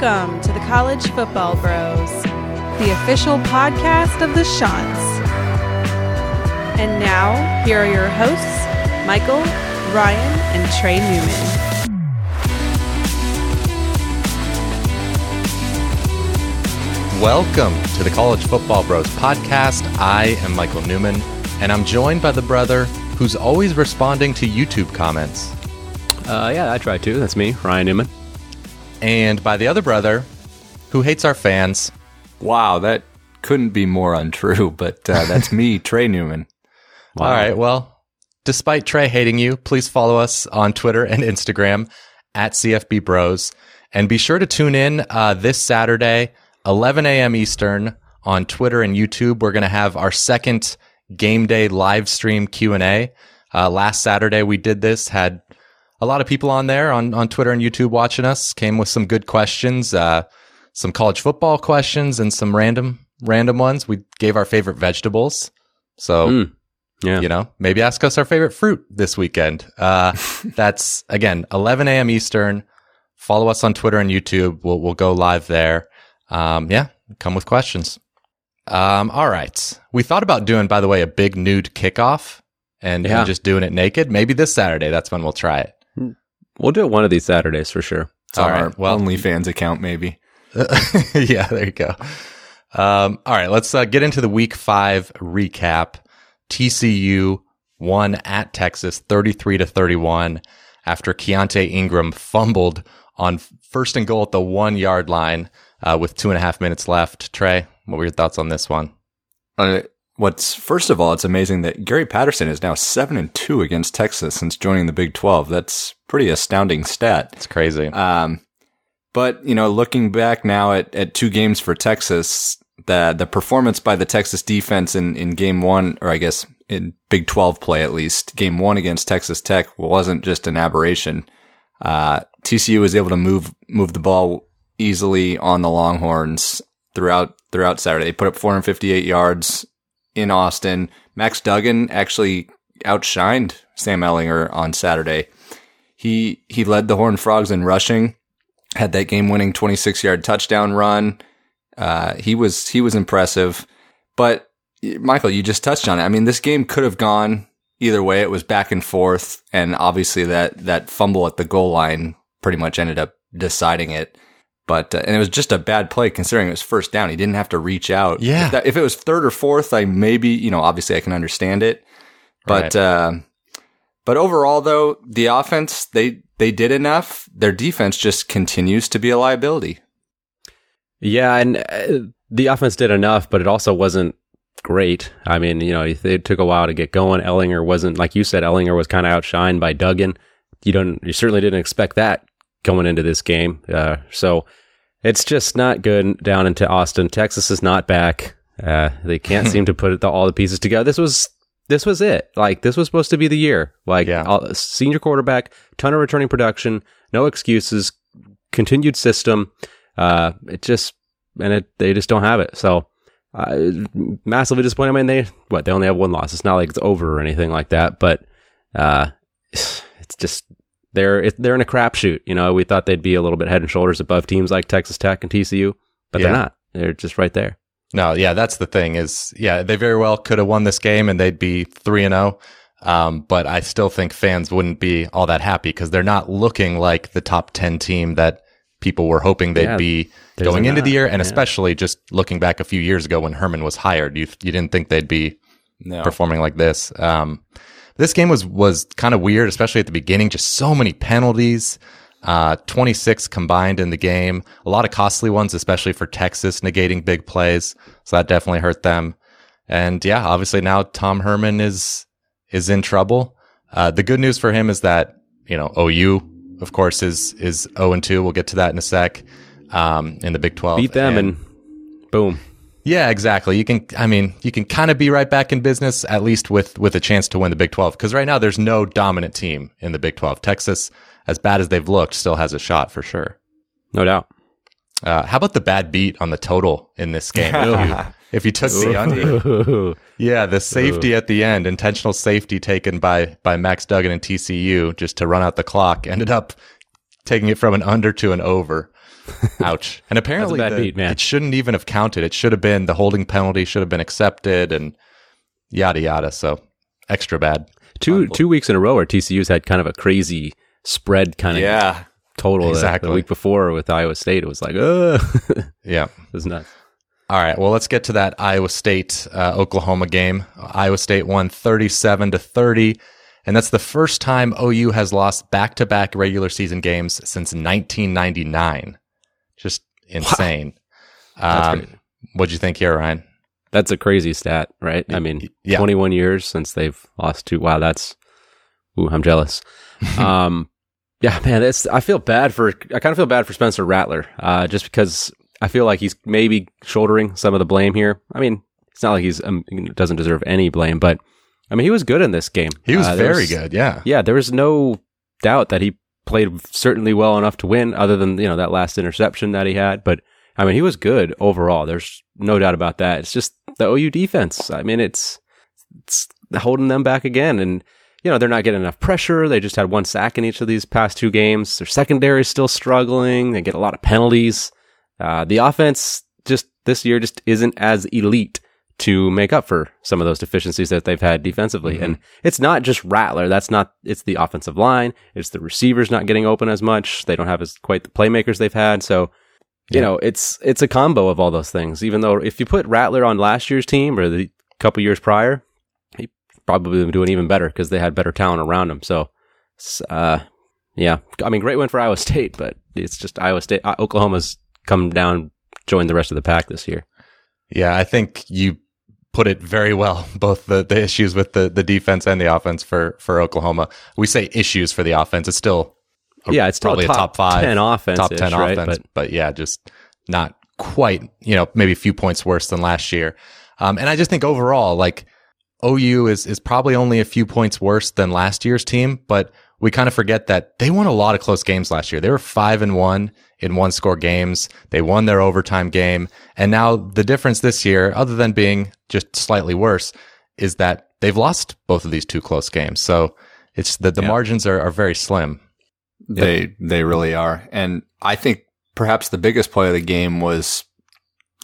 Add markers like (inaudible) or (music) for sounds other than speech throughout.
Welcome to the College Football Bros, the official podcast of the Shants. And now, here are your hosts, Michael, Ryan, and Trey Newman. Welcome to the College Football Bros podcast. I am Michael Newman, and I'm joined by the brother who's always responding to YouTube comments. Uh, yeah, I try to. That's me, Ryan Newman. And by the other brother who hates our fans. Wow, that couldn't be more untrue, but uh, (laughs) that's me, Trey Newman. Wow. All right, well, despite Trey hating you, please follow us on Twitter and Instagram at CFB Bros. And be sure to tune in uh, this Saturday 11 a.m. Eastern on Twitter and YouTube. We're going to have our second game day live stream Q and A. Uh, last Saturday we did this, had a lot of people on there on, on Twitter and YouTube watching us, came with some good questions, uh, some college football questions and some random, random ones. We gave our favorite vegetables. So, mm, yeah. you know, maybe ask us our favorite fruit this weekend. Uh, (laughs) that's again, 11 a.m. Eastern. Follow us on Twitter and YouTube. We'll, we'll go live there um, yeah, come with questions. Um, all right. We thought about doing, by the way, a big nude kickoff and, yeah. and just doing it naked. Maybe this Saturday. That's when we'll try it. We'll do it one of these Saturdays for sure. It's all right. Well, OnlyFans account, maybe. (laughs) yeah, there you go. Um, all right. Let's uh, get into the week five recap. TCU won at Texas 33 to 31 after Keaontay Ingram fumbled on first and goal at the one yard line uh, with two and a half minutes left. Trey, what were your thoughts on this one? Uh, what's first of all, it's amazing that Gary Patterson is now seven and two against Texas since joining the Big Twelve. That's pretty astounding stat. It's crazy. Um, but you know, looking back now at, at two games for Texas, the the performance by the Texas defense in, in game one, or I guess in Big Twelve play at least, game one against Texas Tech wasn't just an aberration. Uh, TCU was able to move move the ball easily on the Longhorns throughout throughout Saturday. They put up 458 yards in Austin. Max Duggan actually outshined Sam Ehlinger on Saturday. He he led the Horned Frogs in rushing, had that game winning 26 yard touchdown run. Uh, he was he was impressive, but Michael, you just touched on it. I mean, this game could have gone either way. It was back and forth, and obviously that that fumble at the goal line pretty much ended up deciding it. But, uh, and it was just a bad play considering it was first down. He didn't have to reach out. Yeah. If, that, if it was third or fourth, I maybe, you know, obviously I can understand it. But, right. uh, but overall though, the offense, they, they did enough. Their defense just continues to be a liability. Yeah. And uh, the offense did enough, but it also wasn't great. I mean, you know, it took a while to get going. Ehlinger wasn't, like you said, Ehlinger was kind of outshined by Duggan. You don't, you certainly didn't expect that going into this game. Uh, so, it's just not good down into Austin. Texas is not back. Uh, they can't (laughs) seem to put the, all the pieces together. This was this was it. Like this was supposed to be the year. Like yeah. all, senior quarterback, ton of returning production, no excuses, continued system. Uh, it just and it they just don't have it. So uh, massively disappointed. I mean, they what they only have one loss. It's not like it's over or anything like that. But uh, (sighs) it's just they're they're in a crapshoot. You know, we thought they'd be a little bit head and shoulders above teams like Texas Tech and TCU, but yeah. they're not. They're just right there. No, yeah, that's the thing. Is yeah, they very well could have won this game and they'd be three and zero. Oh. Um, but I still think fans wouldn't be all that happy because they're not looking like the top ten team that people were hoping they'd yeah, be going into not. the year, and yeah. especially just looking back a few years ago when Herman was hired, you you didn't think they'd be no. performing like this. Um, this game was was kind of weird, especially at the beginning. Just so many penalties. Uh, 26 combined in the game. A lot of costly ones, especially for Texas, negating big plays. So that definitely hurt them. And yeah, obviously now Tom Herman is is in trouble. Uh, the good news for him is that you know OU, of course, is is 0 and 2. We'll get to that in a sec. Um, in the Big 12, beat them and, and boom. Yeah, exactly. You can, I mean, you can kind of be right back in business, at least with, with a chance to win the Big 12. Cause right now there's no dominant team in the Big 12. Texas, as bad as they've looked, still has a shot for sure. No doubt. Uh, how about the bad beat on the total in this game? if, you, (laughs) if you took the (laughs) under, yeah, the safety at the end, intentional safety taken by by Max Duggan and TCU just to run out the clock, ended up taking it from an under to an over. (laughs) Ouch. And apparently, bad the- beat, man. it shouldn't even have counted. It should have been the holding penalty should have been accepted, and yada yada. So extra bad. Two two weeks in a row where TCU's had kind of a crazy spread kind of Yeah. total. The- Exactly. The week before with Iowa State, it was like, uh, (laughs) it Yeah. was nuts. All right. Well, let's get to that Iowa State uh, Oklahoma game. Iowa State won 37 to 30, and that's the first time OU has lost back-to-back regular season games since 1999. Just (laughs) insane. That's Um, what'd you think here, Ryan? That's a crazy stat, right? I mean, Yeah. 21 years since they've lost two. Wow, that's, ooh, I'm jealous. (laughs) um, yeah, man, it's, I feel bad for, I kind of feel bad for Spencer Rattler, uh, just because I feel like he's maybe shouldering some of the blame here. I mean, it's not like he's, um, he doesn't deserve any blame, but I mean, he was good in this game. He was Uh, very good. Yeah. Yeah, there was no doubt that he played certainly well enough to win, other than you know that last interception that he had. But I mean, he was good overall. There's no doubt about that. It's just the OU defense. I mean, it's it's holding them back again, and you know they're not getting enough pressure. They just had one sack in each of these past two games. Their secondary is still struggling. They get a lot of penalties. Uh, the offense just this year just isn't as elite to make up for some of those deficiencies that they've had defensively. Mhm. And it's not just Rattler. That's not, it's the offensive line. It's the receivers not getting open as much. They don't have as quite the playmakers they've had. So, you Yeah. know, it's, it's a combo of all those things. Even though if you put Rattler on last year's team or the couple years prior, he probably been doing even better because they had better talent around him. So, uh, yeah, I mean, great win for Iowa (laughs) State, but it's just Iowa State, uh, Oklahoma's come down, joined the rest of the pack this year. Yeah. I think you put it very well. (laughs) Both the, the issues with the, the defense and the offense for, for Oklahoma. We say issues for the offense. It's still a- Yeah, it's still probably top, a top five, 10 offense, top 10 right? offense, But but, yeah, just not quite, you know, maybe a few points worse than last year. Um, and I just think overall, like OU is, is probably only a few points worse than last year's team, but we kind of forget that they won a lot of close games last year. They were five and one in one score games. They won their overtime game. And now the difference this year, other than being just slightly worse, is that they've lost both of these two close games. So it's the, the Yeah. margins are, are very slim. They they really are. And I think perhaps the biggest play of the game was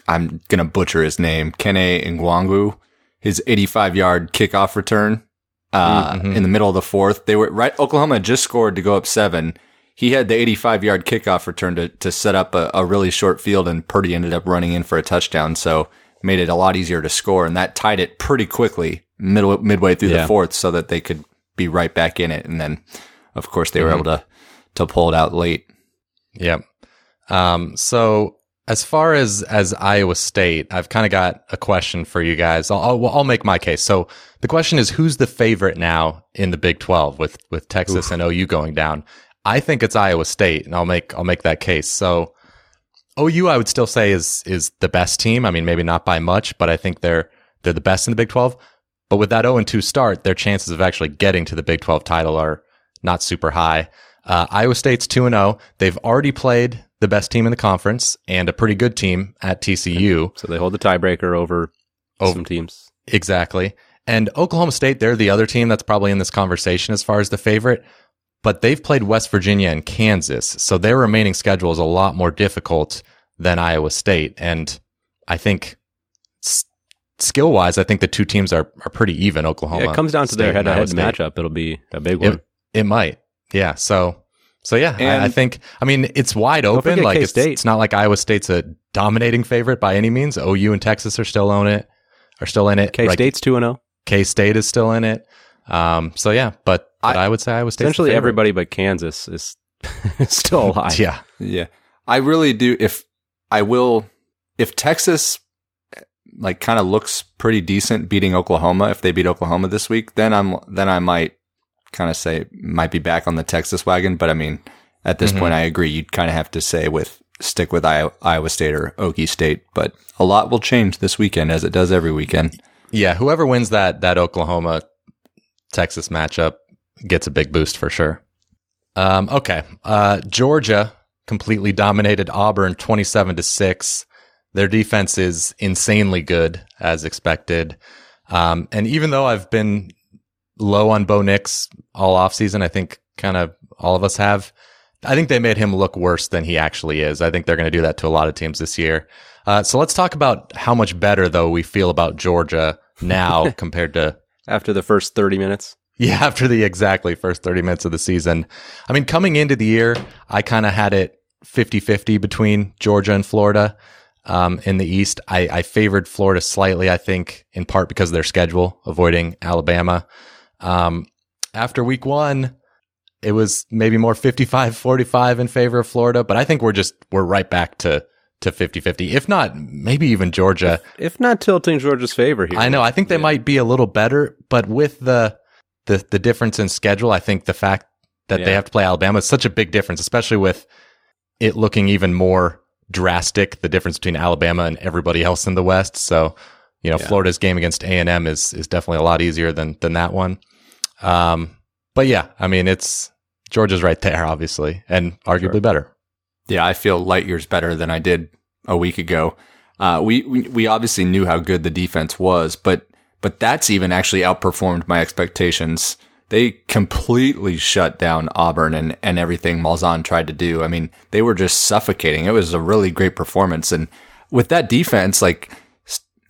I'm gonna butcher his name, Kene Nwangwu, his 85 yard kickoff return uh, Mhm. in the middle of the fourth. They were right. Oklahoma just scored to go up seven. He had the 85 yard kickoff return to, to set up a, a really short field, and Purdy ended up running in for a touchdown. So made it a lot easier to score, and that tied it pretty quickly middle midway through Yeah. the fourth, so that they could be right back in it. And then, of course, they were Mhm. able to to pull it out late. Yep. Um, so as far as as Iowa State, I've kind of got a question for you guys. I'll, I'll I'll make my case. So the question is, who's the favorite now in the Big Twelve with with Texas and OU going down? I think it's Iowa State, and I'll make I'll make that case. So OU, I would still say is is the best team. I mean, maybe not by much, but I think they're they're the best in the Big Twelve. But with that 0 2 start, their chances of actually getting to the Big 12 title are not super high. Uh, Iowa State's 2 0. They've already played the best team in the conference and a pretty good team at TCU. So they hold the tiebreaker over Oh. some teams. Exactly. And Oklahoma State, they're the other team that's probably in this conversation as far as the favorite, but they've played West Virginia and Kansas. So their remaining schedule is a lot more difficult than Iowa State. And I think s- skill wise, I think the two teams are, are pretty even. Oklahoma. Yeah, it comes down to their State and head-to-head matchup. It'll be a big one. It might. Yeah. So, so yeah, I, I think, I mean, it's wide open. Like it's, it's not like Iowa State's a dominating favorite by any means. OU and Texas are still on it, are still in it. K State's two and oh. zero. K State is still in it. Um, so yeah, but, but I, I- would say Iowa State. Essentially, everybody but Kansas is (laughs) still (laughs) alive. Yeah. Yeah. I really do. If I will, if Texas like kind of looks pretty decent beating Oklahoma, if they beat Oklahoma this week, then I'm, then I might kind of say might be back on the Texas wagon. But I mean, at this Mhm. point, I agree. You'd kind of have to say with stick with Iowa, Iowa State or Okie State, but a lot will change this weekend as it does every weekend. Yeah. Whoever wins that, that Oklahoma Texas matchup gets a big boost for sure. Um, okay. Uh, Georgia completely dominated Auburn 27 to 6. Their defense is insanely good as expected. Um, and even though I've been low on Bo Nix all offseason, I think kind of all of us have. I think they made him look worse than he actually is. I think they're going to do that to a lot of teams this year. Uh, so let's talk about how much better though we feel about Georgia now (laughs) compared to After the first 30 minutes. yeah, (laughs) after the exactly first 30 minutes of the season. I mean, coming into the year, I kind of had it 50 50 between Georgia and Florida. Um, in the East, I, I favored Florida slightly, I think, in part because of their schedule, avoiding Alabama. Um, after week one, it was maybe more 55 45 in favor of Florida, but I think we're just, we're right back to, to 50 50. If not, maybe even Georgia. If not tilting Georgia's favor here. I know. I think they might be a little better, but with the the the difference in schedule, I think the fact that they have to play Alabama is such a big difference, especially with it looking even more drastic the difference between Alabama and everybody else in the West. So, you know, Yeah. Florida's game against A and M is is definitely a lot easier than than that one. Um, but yeah, I mean, it's Georgia's right there, obviously, and arguably Sure. better. Yeah, I feel light years better than I did a week ago. Uh, we, we we obviously knew how good the defense was, but but that's even actually outperformed my expectations. They completely shut down Auburn and, and everything Malzahn tried to do. I mean, they were just suffocating. It was a really great performance, and with that defense, like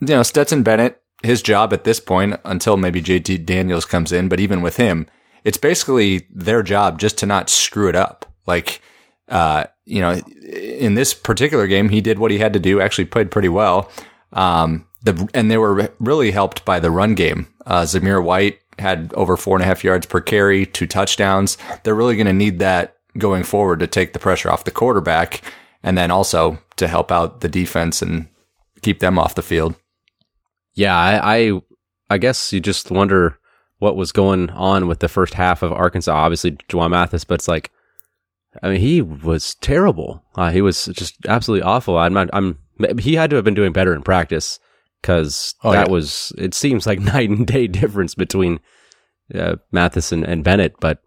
you know, Stetson Bennett, his job at this point, until maybe JT Daniels comes in, but even with him, it's basically their job just to not screw it up. Like, uh, you know, in this particular game, he did what he had to do, actually played pretty well. Um, the, and they were really helped by the run game. Uh, Zamir White had over four and a half yards per carry, two touchdowns. They're really going to need that going forward to take the pressure off the quarterback and then also to help out the defense and keep them off the field. Yeah, I, I, I guess you just wonder what was going on with the first half of Arkansas. Obviously, Juwan Mathis, but it's like, I mean, he was terrible. Uh, he was just absolutely awful. I'm not, I'm, he had to have been doing better in practice because Oh, that yeah. was, it seems like (laughs) night and day difference between uh, Mathis and, and Bennett. But,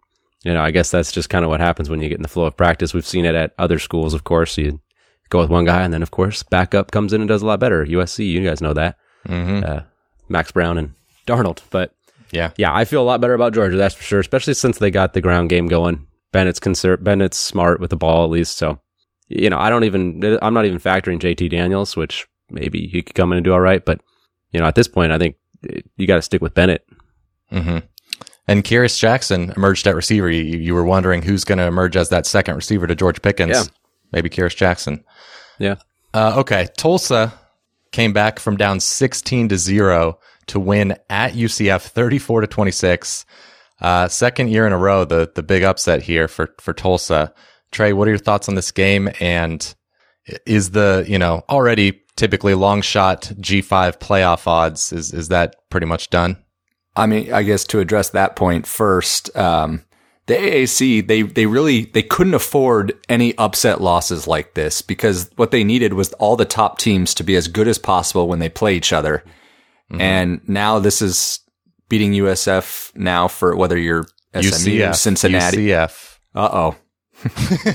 you know, I guess that's just kind of what happens when you get in the flow of practice. We've seen it at other schools, of course. You go with one guy and then, of course, backup comes in and does a lot better. USC, you guys know that Mm-hmm. uh, Max Browne and Darnold. But Yeah. yeah, I feel a lot better about Georgia, that's for sure. Especially since they got the ground game going. Bennett's Bennett's smart with the ball at least. So, you know, I don't even, I'm not even factoring JT Daniels, which maybe he could come in and do all right. But, you know, at this point, I think you got to stick with Bennett. hmm And Kearis Jackson emerged at receiver. You, you were wondering who's going to emerge as that second receiver to George Pickens. Yeah. Maybe Kearis Jackson. Yeah. Uh, okay. Tulsa came back from down 16 to 0 to win at UCF 34 to 26. Uh, second year in a row, the, the big upset here for, for Tulsa. Trey, what are your thoughts on this game? And is the, you know, already typically long shot G5 playoff odds, is, is that pretty much done? I mean, I guess to address that point first, um, the AAC they they really they couldn't afford any upset losses like this because what they needed was all the top teams to be as good as possible when they play each other. And now this is beating USF now for whether you're SMU, UCF. Cincinnati. UCF. Uh (laughs)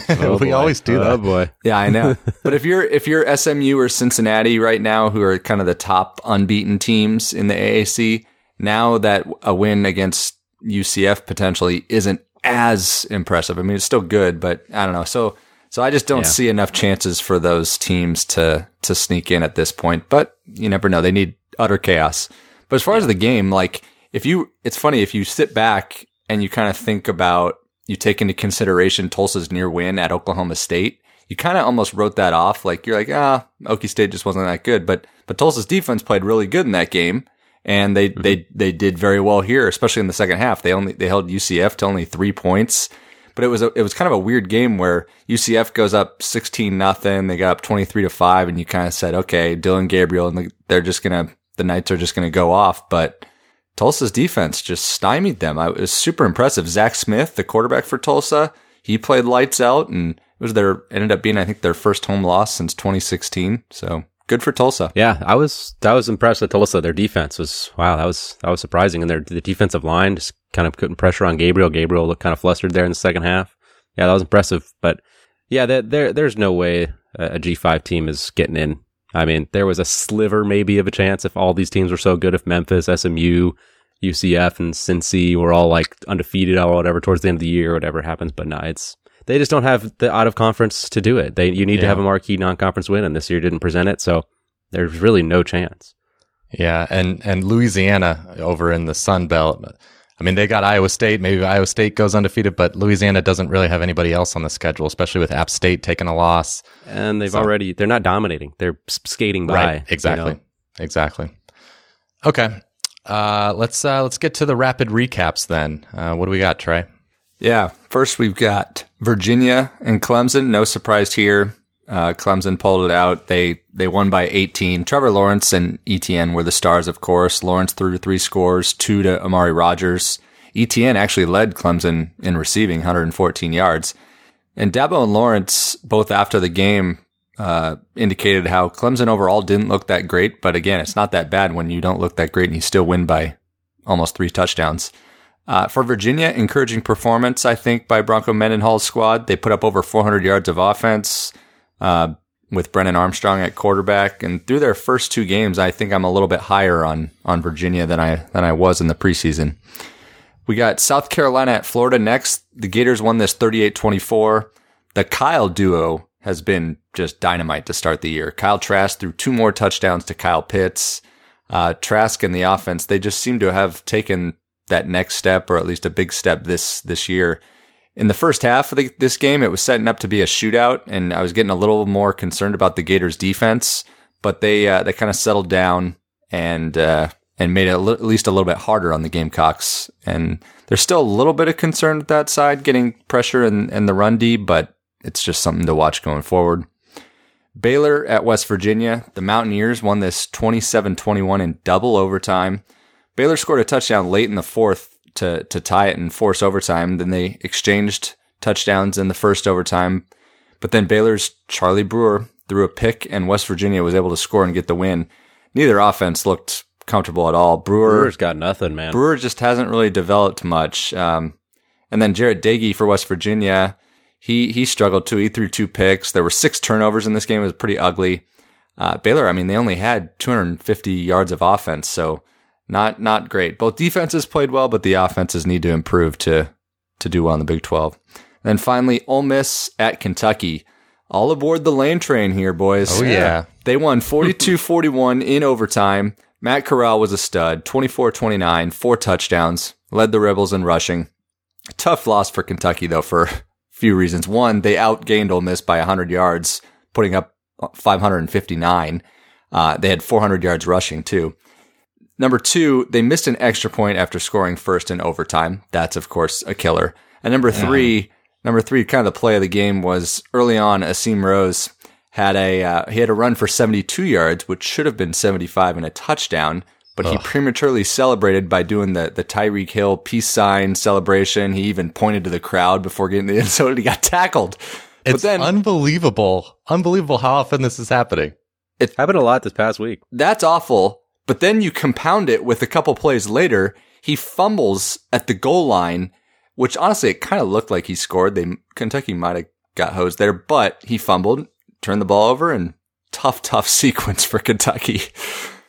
oh. we always do that. Oh boy. Yeah, I know. (laughs) but if you're if you're SMU or Cincinnati right now, who are kind of the top unbeaten teams in the AAC, now that a win against UCF potentially isn't as impressive. I mean, it's still good, but I don't know. So so I just don't Yeah. see enough chances for those teams to to sneak in at this point. But you never know. They need utter chaos. But as far as the game, like if you, it's funny if you sit back and you kind of think about you take into consideration Tulsa's near win at Oklahoma State. You kind of almost wrote that off. Like you're like, ah, Okie State just wasn't that good. But, but Tulsa's defense played really good in that game. And they, they, they did very well here, especially in the second half. They only, they held UCF to only three points. But it was a, it was kind of a weird game where UCF goes up 16 nothing. They got up 23 to five and you kind of said, okay, Dillon Gabriel and the, they're just going to, the Knights are just going to go off. But Tulsa's defense just stymied them. I, it was super impressive. Zach Smith, the quarterback for Tulsa, he played lights out and it was their, ended up being, I think, their first home loss since 2016. So good for Tulsa. Yeah, I was that was impressed with Tulsa. Their defense was wow, that was that was surprising, and their the defensive line just kind of putting pressure on Gabriel. Gabriel looked kind of flustered there in the second half. Yeah, that was impressive. But yeah, there, there there's no way a G five team is getting in. I mean, there was a sliver maybe of a chance if all these teams were so good. If Memphis, SMU, UCF, and Cincy were all like undefeated or whatever towards the end of the year, or whatever happens. But no, it's they just don't have the out of conference to do it. They you need to have a marquee non conference win, and this year didn't present it, so there's really no chance. Yeah, and and Louisiana over in the Sun Belt. I mean, they got Iowa State. Maybe Iowa State goes undefeated, but Louisiana doesn't really have anybody else on the schedule, especially with App State taking a loss. And they've So- already they're not dominating; they're skating by. right. you Exactly. know? Exactly. Okay. Uh, let's uh, let's get to the rapid recaps then. Uh, what do we got, Trey? Yeah. First, we've got Virginia and Clemson. No surprise here. Uh, Clemson pulled it out. They they won by 18. Trevor Lawrence and ETN were the stars, of course. Lawrence threw three scores, two to Amari Rodgers. ETN actually led Clemson in receiving, 114 yards. And Dabo and Lawrence, both after the game, uh, indicated how Clemson overall didn't look that great. But again, it's not that bad when you don't look that great and you still win by almost three touchdowns. Uh, for Virginia, encouraging performance, I think, by Bronco Mendenhall's squad. They put up over 400 yards of offense uh, with Brennan Armstrong at quarterback, and through their first two games, I think I'm a little bit higher on on Virginia than I than I was in the preseason. We got South Carolina at Florida next. The Gators won this 38-24. The Kyle duo has been just dynamite to start the year. Kyle Trask threw two more touchdowns to Kyle Pitts. Uh, Trask and the offense, they just seem to have taken that next step, or at least a big step this this year. In the first half of the, this game, it was setting up to be a shootout, and I was getting a little more concerned about the Gators' defense. But they uh, they kind of settled down and uh, and made it at least a little bit harder on the Gamecocks. And there's still a little bit of concern at that side, getting pressure and the run D, but it's just something to watch going forward. Baylor at West Virginia. The Mountaineers won this 27-21 in double overtime. Baylor scored a touchdown late in the fourth to, to tie it and force overtime. Then they exchanged touchdowns in the first overtime. But then Baylor's Charlie Brewer threw a pick and West Virginia was able to score and get the win. Neither offense looked comfortable at all. Brewer, Brewer's got nothing, man. Brewer just hasn't really developed much. Um, and then Jarret Doege for West Virginia, he he struggled too. He threw two picks. There were six turnovers in this game. It was pretty ugly. Uh, Baylor, I mean, they only had 250 yards of offense, so not not great. Both defenses played well, but the offenses need to improve to to do well in the Big 12. And then finally, Ole Miss at Kentucky. All aboard the lane train here, boys. Oh, yeah. They won 42-41 in overtime. Matt Corral was a stud, 24-29, four touchdowns, led the Rebels in rushing. Tough loss for Kentucky though for (laughs) a few reasons. One, they outgained Ole Miss by 100 yards, putting up 559. Uh, they had 400 yards rushing too. Number two, they missed an extra point after scoring first in overtime. That's of course a killer. And number three, number three, kind of the play of the game was early on. Asim Rose had a uh, he had a run for 72 yards, which should have been 75 and a touchdown. But he prematurely celebrated by doing the the Tyreek Hill peace sign celebration. He even pointed to the crowd before getting the (laughs) end zone. and He got tackled. It's but then unbelievable, unbelievable how often this is happening. It's happened a lot this past week. that's awful. But then you compound it with a couple plays later. He fumbles at the goal line, which honestly, it kind of looked like he scored. They Kentucky might have got hosed there, but he fumbled, turned the ball over, and tough, (laughs) tough sequence for Kentucky.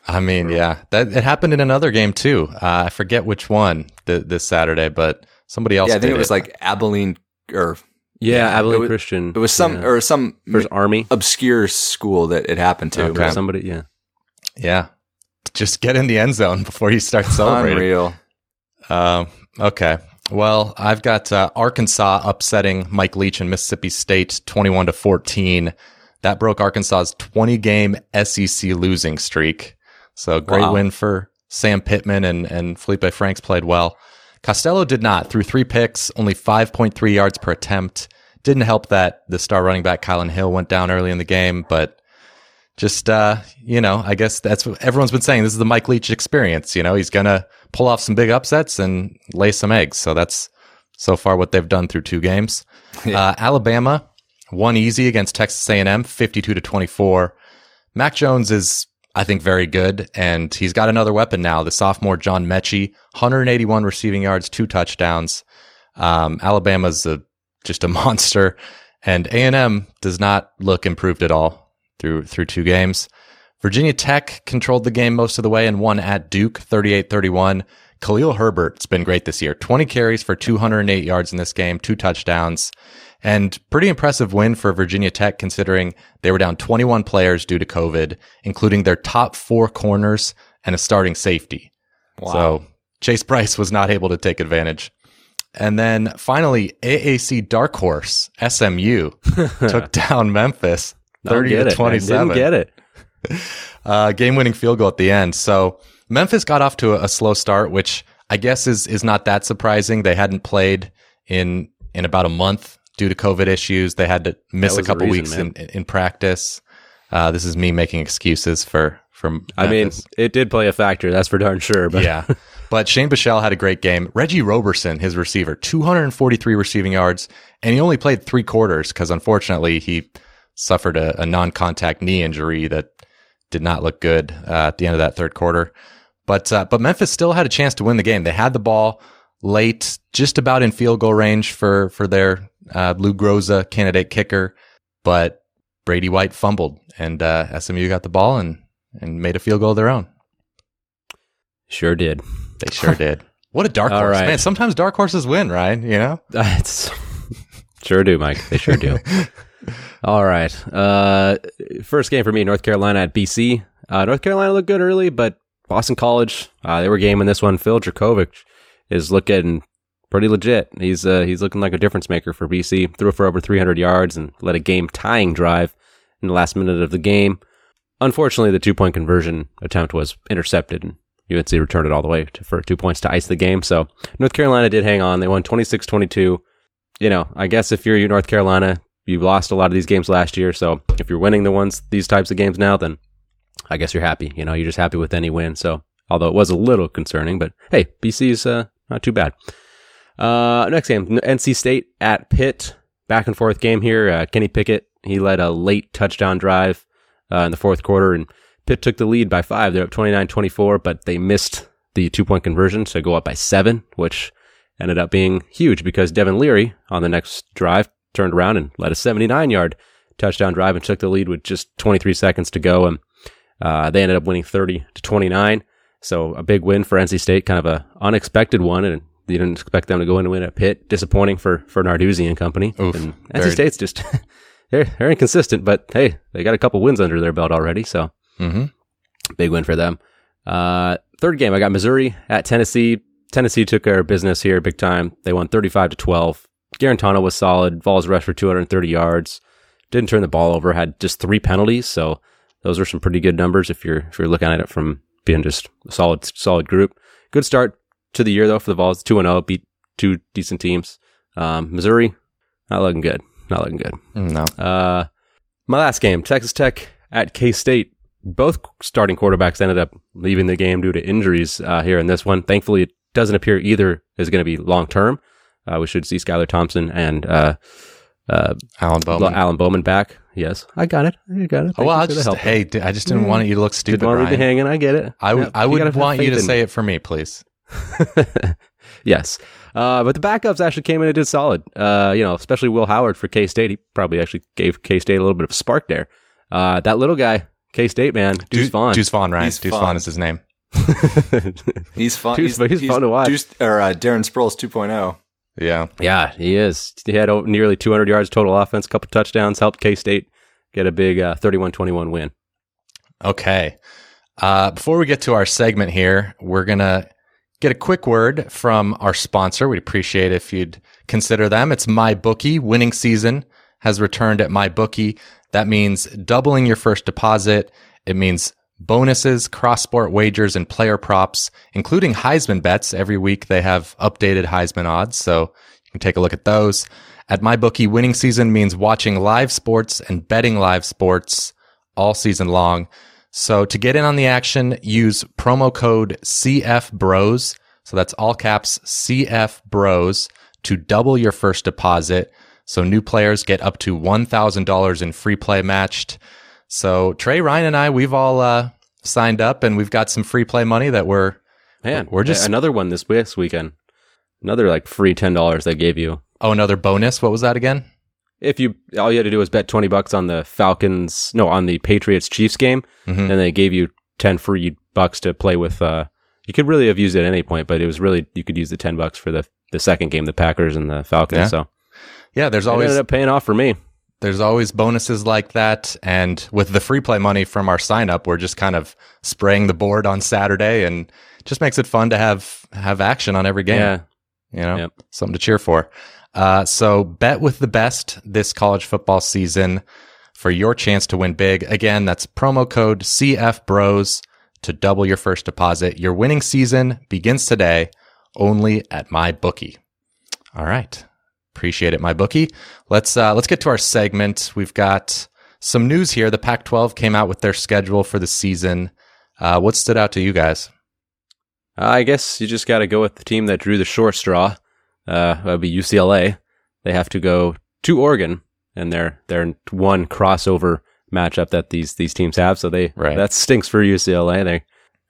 I mean, yeah, that it happened in another game too. Uh, I forget which one th- this Saturday, but somebody else. yeah, I think did it was like Abilene or Yeah, Yeah, Abilene it was- Christian. it was some yeah. or some First Army. obscure school that it happened to. Okay. Somebody, yeah. yeah. Just get in the end zone before you start celebrating. Unreal. Um, okay. Well, I've got uh, Arkansas upsetting Mike Leach and Mississippi State 21 to 14. That broke Arkansas's 20 game SEC losing streak. So great Wow. win for Sam Pittman and, and Felipe Franks played well. Costello did not. Threw three picks, only 5.3 yards per attempt. Didn't help that the star running back Kylan Hill went down early in the game, but just uh, you know, I guess that's what everyone's been saying. This is the Mike Leach experience. You know, he's gonna pull off some big upsets and lay some eggs. So that's so far what they've done through two games. Uh, Alabama won easy against Texas A&M, fifty-two to twenty-four. Mac Jones is, I think, very good, and he's got another weapon now. The sophomore John Metchie, 181 receiving yards, two touchdowns. Um, Alabama's a, just a (laughs) monster, and A&M does not look improved at all through through two games. Virginia Tech controlled the game most of the way and won at Duke 38-31. Khalil Herbert's been great this year. 20 carries for 208 yards in this game, two touchdowns. And pretty impressive win for Virginia Tech considering they were down 21 players due to COVID, including their top four corners and a starting safety. Wow. So Chase Brice was not able to take advantage. And then finally, AAC Dark Horse, SMU, (laughs) took down Memphis Don't 30 get to it, man. 27 Didn't get it. (laughs) uh, game winning field goal at the end. So Memphis got off to a, a slow start, which I guess is is not that surprising. They hadn't played in in about a month due to COVID issues. They had to miss a couple reason, weeks man. in, in practice. Uh, this is me making excuses for from. I mean, it did play a factor. That's for darn sure. But yeah. (laughs) But Shane Buechele had a great game. Reggie Roberson, his receiver, 243 receiving yards, and he only played three quarters because unfortunately he suffered a, a non-contact knee injury that did not look good uh, at the end of that third quarter. But uh, but Memphis still had a chance to win the game. They had the ball late, just about in field goal range for for their uh, Lou Groza candidate kicker, but Brady White fumbled, and uh, SMU got the ball and and made a field goal of their own. sure did. They sure (laughs) did. What a dark All horse, right. man! Sometimes dark horses win, right? You know. (laughs) Sure do, Mike. They sure do. (laughs) All right. Uh, first game for me, North Carolina at BC. Uh, North Carolina looked good early, but Boston College, uh, they were gaming this one. Phil Jurkovec is looking pretty legit. He's uh, he's looking like a difference maker for BC. Threw for over 300 yards and led a game tying drive in the last minute of the game. Unfortunately, the two point conversion attempt was intercepted and UNC returned it all the way to, for two points to ice the game. So North Carolina did hang on. They won 26 22. You know, I guess if you're North Carolina, you've lost a lot of these games last year. So if you're winning the ones, these types of games now, then I guess you're happy. You know, you're just happy with any win. So although it was a little concerning, but hey, BC's uh, not too bad. Uh, next game, NC State at Pitt. Back and forth game here. Uh, Kenny Pickett, he led a late touchdown drive uh, in the fourth quarter, and Pitt took the lead by five. They're up 29 24, but they missed the two point conversion to go up by seven, which ended up being huge because Devin Leary on the next drive turned around and led a 79 yard touchdown drive and took the lead with just 23 seconds to go. And uh, they ended up winning 30 to 29. So a big win for NC State, kind of a unexpected one, and you didn't expect them to go in and win at Pitt. Disappointing for for Narduzzi and company. Oof, and NC State's just (laughs) they're they're inconsistent, but hey, they got a couple wins under their belt already, so Mm-hmm. big win for them. Uh, third game, I got Missouri at Tennessee. Tennessee took care of business here big time. They won 35 to 12. Guarantano was solid. Vols rushed for 230 yards. Didn't turn the ball over. Had just three penalties. So those are some pretty good numbers if you're, if you're looking at it from being just a solid, solid group. Good start to the year though for the Vols. 2 and 0, beat two decent teams. Um, Missouri, not looking good. Not looking good. No. Uh, my last game, Texas Tech at K State. Both starting quarterbacks ended up leaving the game due to injuries uh, here in this one. Thankfully, it doesn't appear either is going to be long term. Uh, we should see Skylar Thompson and uh, uh, Alan Bowman. Alan Bowman back. Yes, I got it. I got it. oh, Thank well, you I for the just help. hey, d- I just didn't want you to look stupid. Didn't want to leave me Ryan. hanging. I get it. I, w- Yeah, I would want you to in say me. it for me, please. (laughs) yes. Uh, but the backups actually came in and did solid. Uh, you know, especially Will Howard for K State. He probably actually gave K State a little bit of a spark there. Uh, that little guy, K State man, Deuce Vaughn. Deuce Vaughn, Ryan. He's Deuce fun. Vaughn is his name. (laughs) (laughs) He's fun. He's- he's fun to watch. Deuce- or uh, Darren Sproles 2.0. Yeah. yeah, he is. He had nearly 200 yards total offense, couple touchdowns, helped K State get a big uh, 31-21 win. Okay. Uh, before we get to our segment here, we're going to get a quick word from our sponsor. We'd appreciate if you'd consider them. It's MyBookie. Winning season has returned at MyBookie. That means doubling your first deposit. It means bonuses, cross sport wagers, and player props, including Heisman bets. Every week they have updated Heisman odds. So you can take a look at those. At MyBookie, winning season means watching live sports and betting live sports all season long. So to get in on the action, use promo code CFBROS. So that's all caps CFBROS to double your first deposit. So new players get up to $1,000 in free play matched. So Trey, Ryan, and I, we've all uh, signed up and we've got some free play money that we're Man, We're just- another one this this weekend. Another like free ten dollars they gave you oh another bonus. What was that again? if you all you had to do was bet 20 bucks on the Falcons no on the Patriots Chiefs game Mhm. and they gave you 10 free bucks to play with uh you could really have used it at any point but it was really you could use the 10 bucks for the the second game the Packers and the Falcons Yeah. so yeah, there's It always ended up paying off for me. There's always bonuses like that. And with the free play money from our sign up, we're just kind of spraying the board on Saturday and just makes it fun to have have action on every game. Yeah. You know, Yep. something to cheer for. Uh, so bet with the best this college football season for your chance to win big. Again, that's promo code CF Bros to double your first deposit. Your winning season begins today only at my bookie. All right. Appreciate it, my bookie. Let's uh, let's get to our segment. We've got some news here. The Pac-12 came out with their schedule for the season. Uh, what stood out to you guys? I guess you just got to go with the team that drew the short straw. Uh, that would be UCLA. They have to go to Oregon, and they're they're one crossover matchup that these these teams have. So they Right. that stinks for UCLA.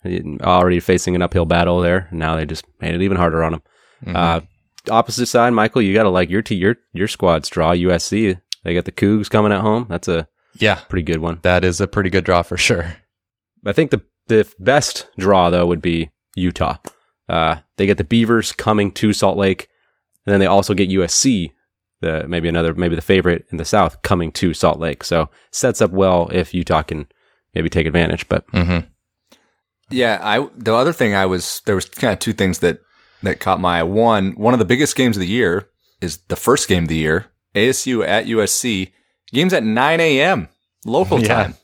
They already facing an uphill battle there. Now they just made it even harder on them. Mm-hmm. Uh, opposite side, Michael, you got to like your t- your your squad's draw. USC. They got the Cougs coming at home. That's a yeah, pretty good one. that is a pretty good draw for sure. I think the the best draw though would be Utah. Uh, they get the Beavers coming to Salt Lake, and then they also get USC, the maybe another maybe the favorite in the South coming to Salt Lake. So sets up well if Utah can maybe take advantage. But Mm-hmm. Yeah, I the other thing I was there was kind of two things that that caught my eye. One, one of the biggest games of the year is the first game of the year, ASU at USC. Games at 9 a.m. local (laughs) Yeah. time.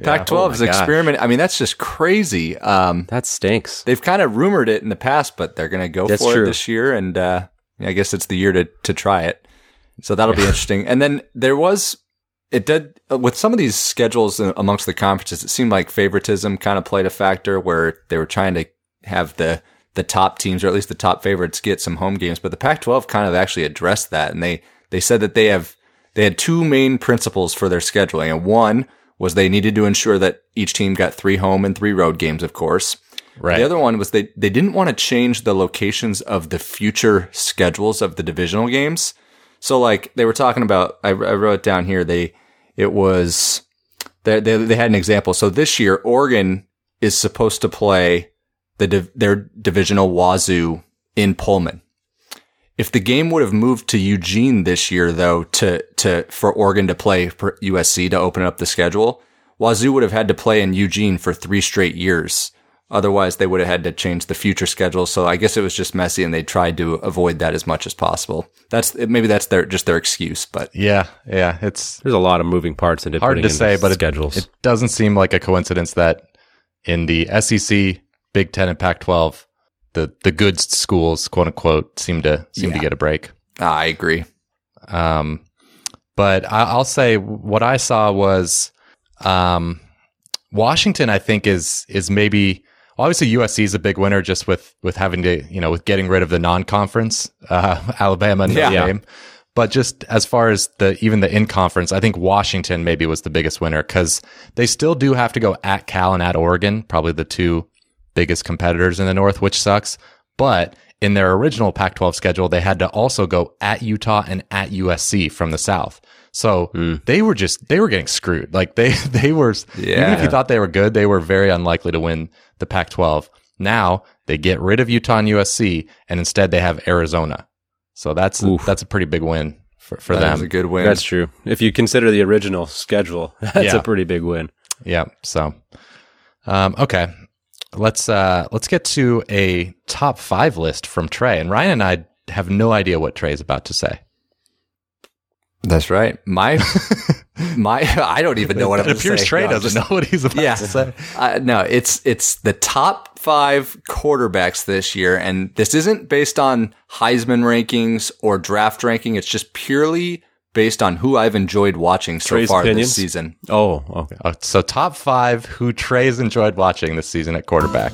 Pac-12 Oh is my gosh. experiment. I mean, that's just crazy. Um, that stinks. they've kind of rumored it in the past, but they're going to go That's for true. it this year, and uh, I guess it's the year to to try it. So that'll be interesting. And then there was it did uh, with some of these schedules amongst the conferences. It seemed like favoritism kind of played a factor where they were trying to have the the top teams or at least the top favorites get some home games. But the Pac-12 kind of actually addressed that, and they they said that they have they had two main principles for their scheduling, and one was they needed to ensure that each team got three home and three road games, of course. Right. The other one was they, they didn't want to change the locations of the future schedules of the divisional games. So like they were talking about, I, I wrote it down here. They, it was, they, they, they had an example. So this year, Oregon is supposed to play the, div- their divisional Wazoo in Pullman. If the game would have moved to Eugene this year, though, to, to, for Oregon to play for USC to open up the schedule, Wazoo would have had to play in Eugene for three straight years. Otherwise, they would have had to change the future schedule. So I guess it was just messy, and they tried to avoid that as much as possible. That's maybe that's their just their excuse, but Yeah, yeah. It's There's a lot of moving parts into hard to in say, the but it, it doesn't seem like a coincidence that in the SEC, Big Ten, and Pac-12, the the good schools, quote unquote, seem to seem to get a break. ah, I agree. Um, but I, I'll say what I saw was um, Washington. I think is is maybe obviously USC is a big winner just with with having to you know with getting rid of the non-conference uh, (laughs) Alabama and Notre Yeah. Dame. But just as far as the even the in conference, I think Washington maybe was the biggest winner because they still do have to go at Cal and at Oregon, probably the two biggest competitors in the North, which sucks. But in their original Pac 12 schedule, they had to also go at Utah and at USC from the South. So they were just, they were getting screwed. Like they, (laughs) they were, yeah. even if you thought they were good, they were very unlikely to win the Pac 12. Now they get rid of Utah and USC and instead they have Arizona. So that's, Oof. that's a pretty big win for, for That them. was a good win. That's true. If you consider the original schedule, (laughs) that's Yeah. a pretty big win. Yeah. So, um, okay, let's uh, let's get to a top five list from Trey. And Ryan and I have no idea what Trey is about to say. That's right. My (laughs) my I don't even know what I'm it to say. appears Trey No, doesn't just- know what he's about Yeah. to say. Uh, no, it's it's the top five quarterbacks this year, and this isn't based on Heisman rankings or draft ranking. It's just purely based on who I've enjoyed watching so Trey's far opinions? this season. Oh, okay. Uh, so, top five who Trey's enjoyed watching this season at quarterback.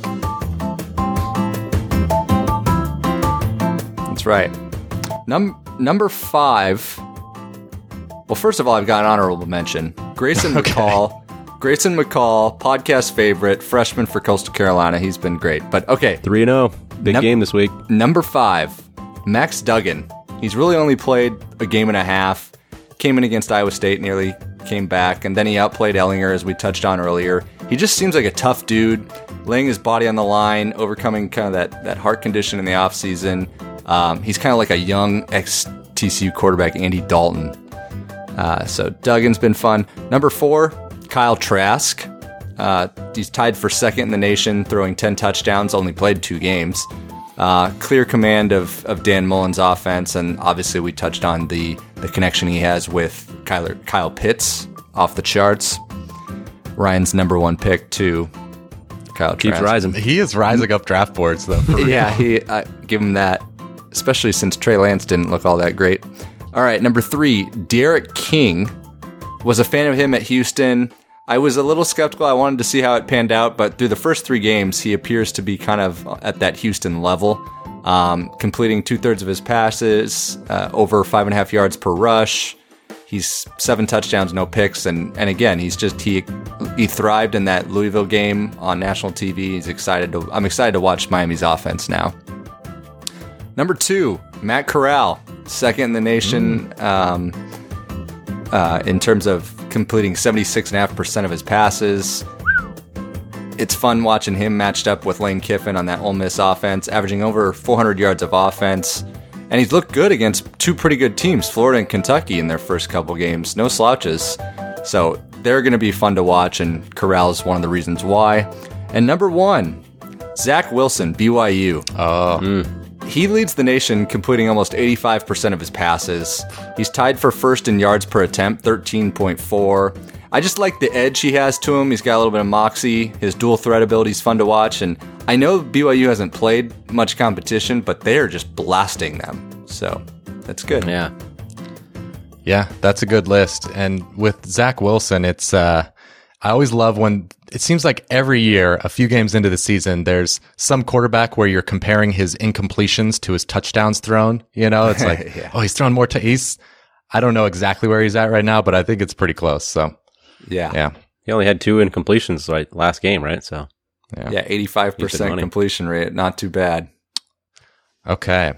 That's right. Num- number five. Well, first of all, I've got an honorable mention. Grayson (laughs) McCall. Grayson McCall, podcast favorite, freshman for Coastal Carolina. He's been great. But okay, 3 0. Big Num- game this week. Number five, Max Duggan. He's really only played a game and a half. Came in against Iowa State, nearly came back, and then he outplayed Ehlinger, as we touched on earlier. He just seems like a tough dude, laying his body on the line, overcoming kind of that, that heart condition in the offseason. Um, he's kind of like a young ex TCU quarterback, Andy Dalton. Uh, so Duggan's been fun. Number four, Kyle Trask. Uh, he's tied for second in the nation, throwing 10 touchdowns, only played two games. Uh, clear command of, of Dan Mullen's offense, and obviously we touched on the, the connection he has with Kyler, Kyle Pitts off the charts. Ryan's number one pick, too. Kyle Keeps Trask. rising. He is rising up draft boards though. for (laughs) real. Yeah, he I give him that, especially since Trey Lance didn't look all that great. All right, number three, D'Eriq King was a fan of him at Houston. I was a little skeptical. I wanted to see how it panned out, but through the first three games, he appears to be kind of at that Houston level, um, completing two thirds of his passes, uh, over five and a half yards per rush. He's seven touchdowns, no picks, and and again, he's just he he thrived in that Louisville game on national TV. He's excited to. I'm excited to watch Miami's offense now. Number two, Matt Corral, second in the nation um, uh, in terms of completing 76.5% of his passes. It's fun watching him matched up with Lane Kiffin on that Ole Miss offense, averaging over 400 yards of offense. And he's looked good against two pretty good teams, Florida and Kentucky, in their first couple games. No slouches. So they're going to be fun to watch, and Corral's one of the reasons why. And number one, Zach Wilson, BYU. Oh, hmm. He leads the nation, completing almost 85% of his passes. He's tied for first in yards per attempt, 13.4. I just like the edge he has to him. He's got a little bit of moxie. His dual threat ability is fun to watch. And I know BYU hasn't played much competition, but they're just blasting them. So that's good. Yeah. Yeah, that's a good list. And with Zach Wilson, it's uh I always love when it seems like every year, a few games into the season, there's some quarterback where you're comparing his incompletions to his touchdowns thrown. You know, it's like, (laughs) Yeah. oh, he's thrown more to he's I don't know exactly where he's at right now, but I think it's pretty close. So Yeah. yeah. He only had two incompletions right last game, right? So Yeah. Decent 85% completion rate. Not too bad. Okay.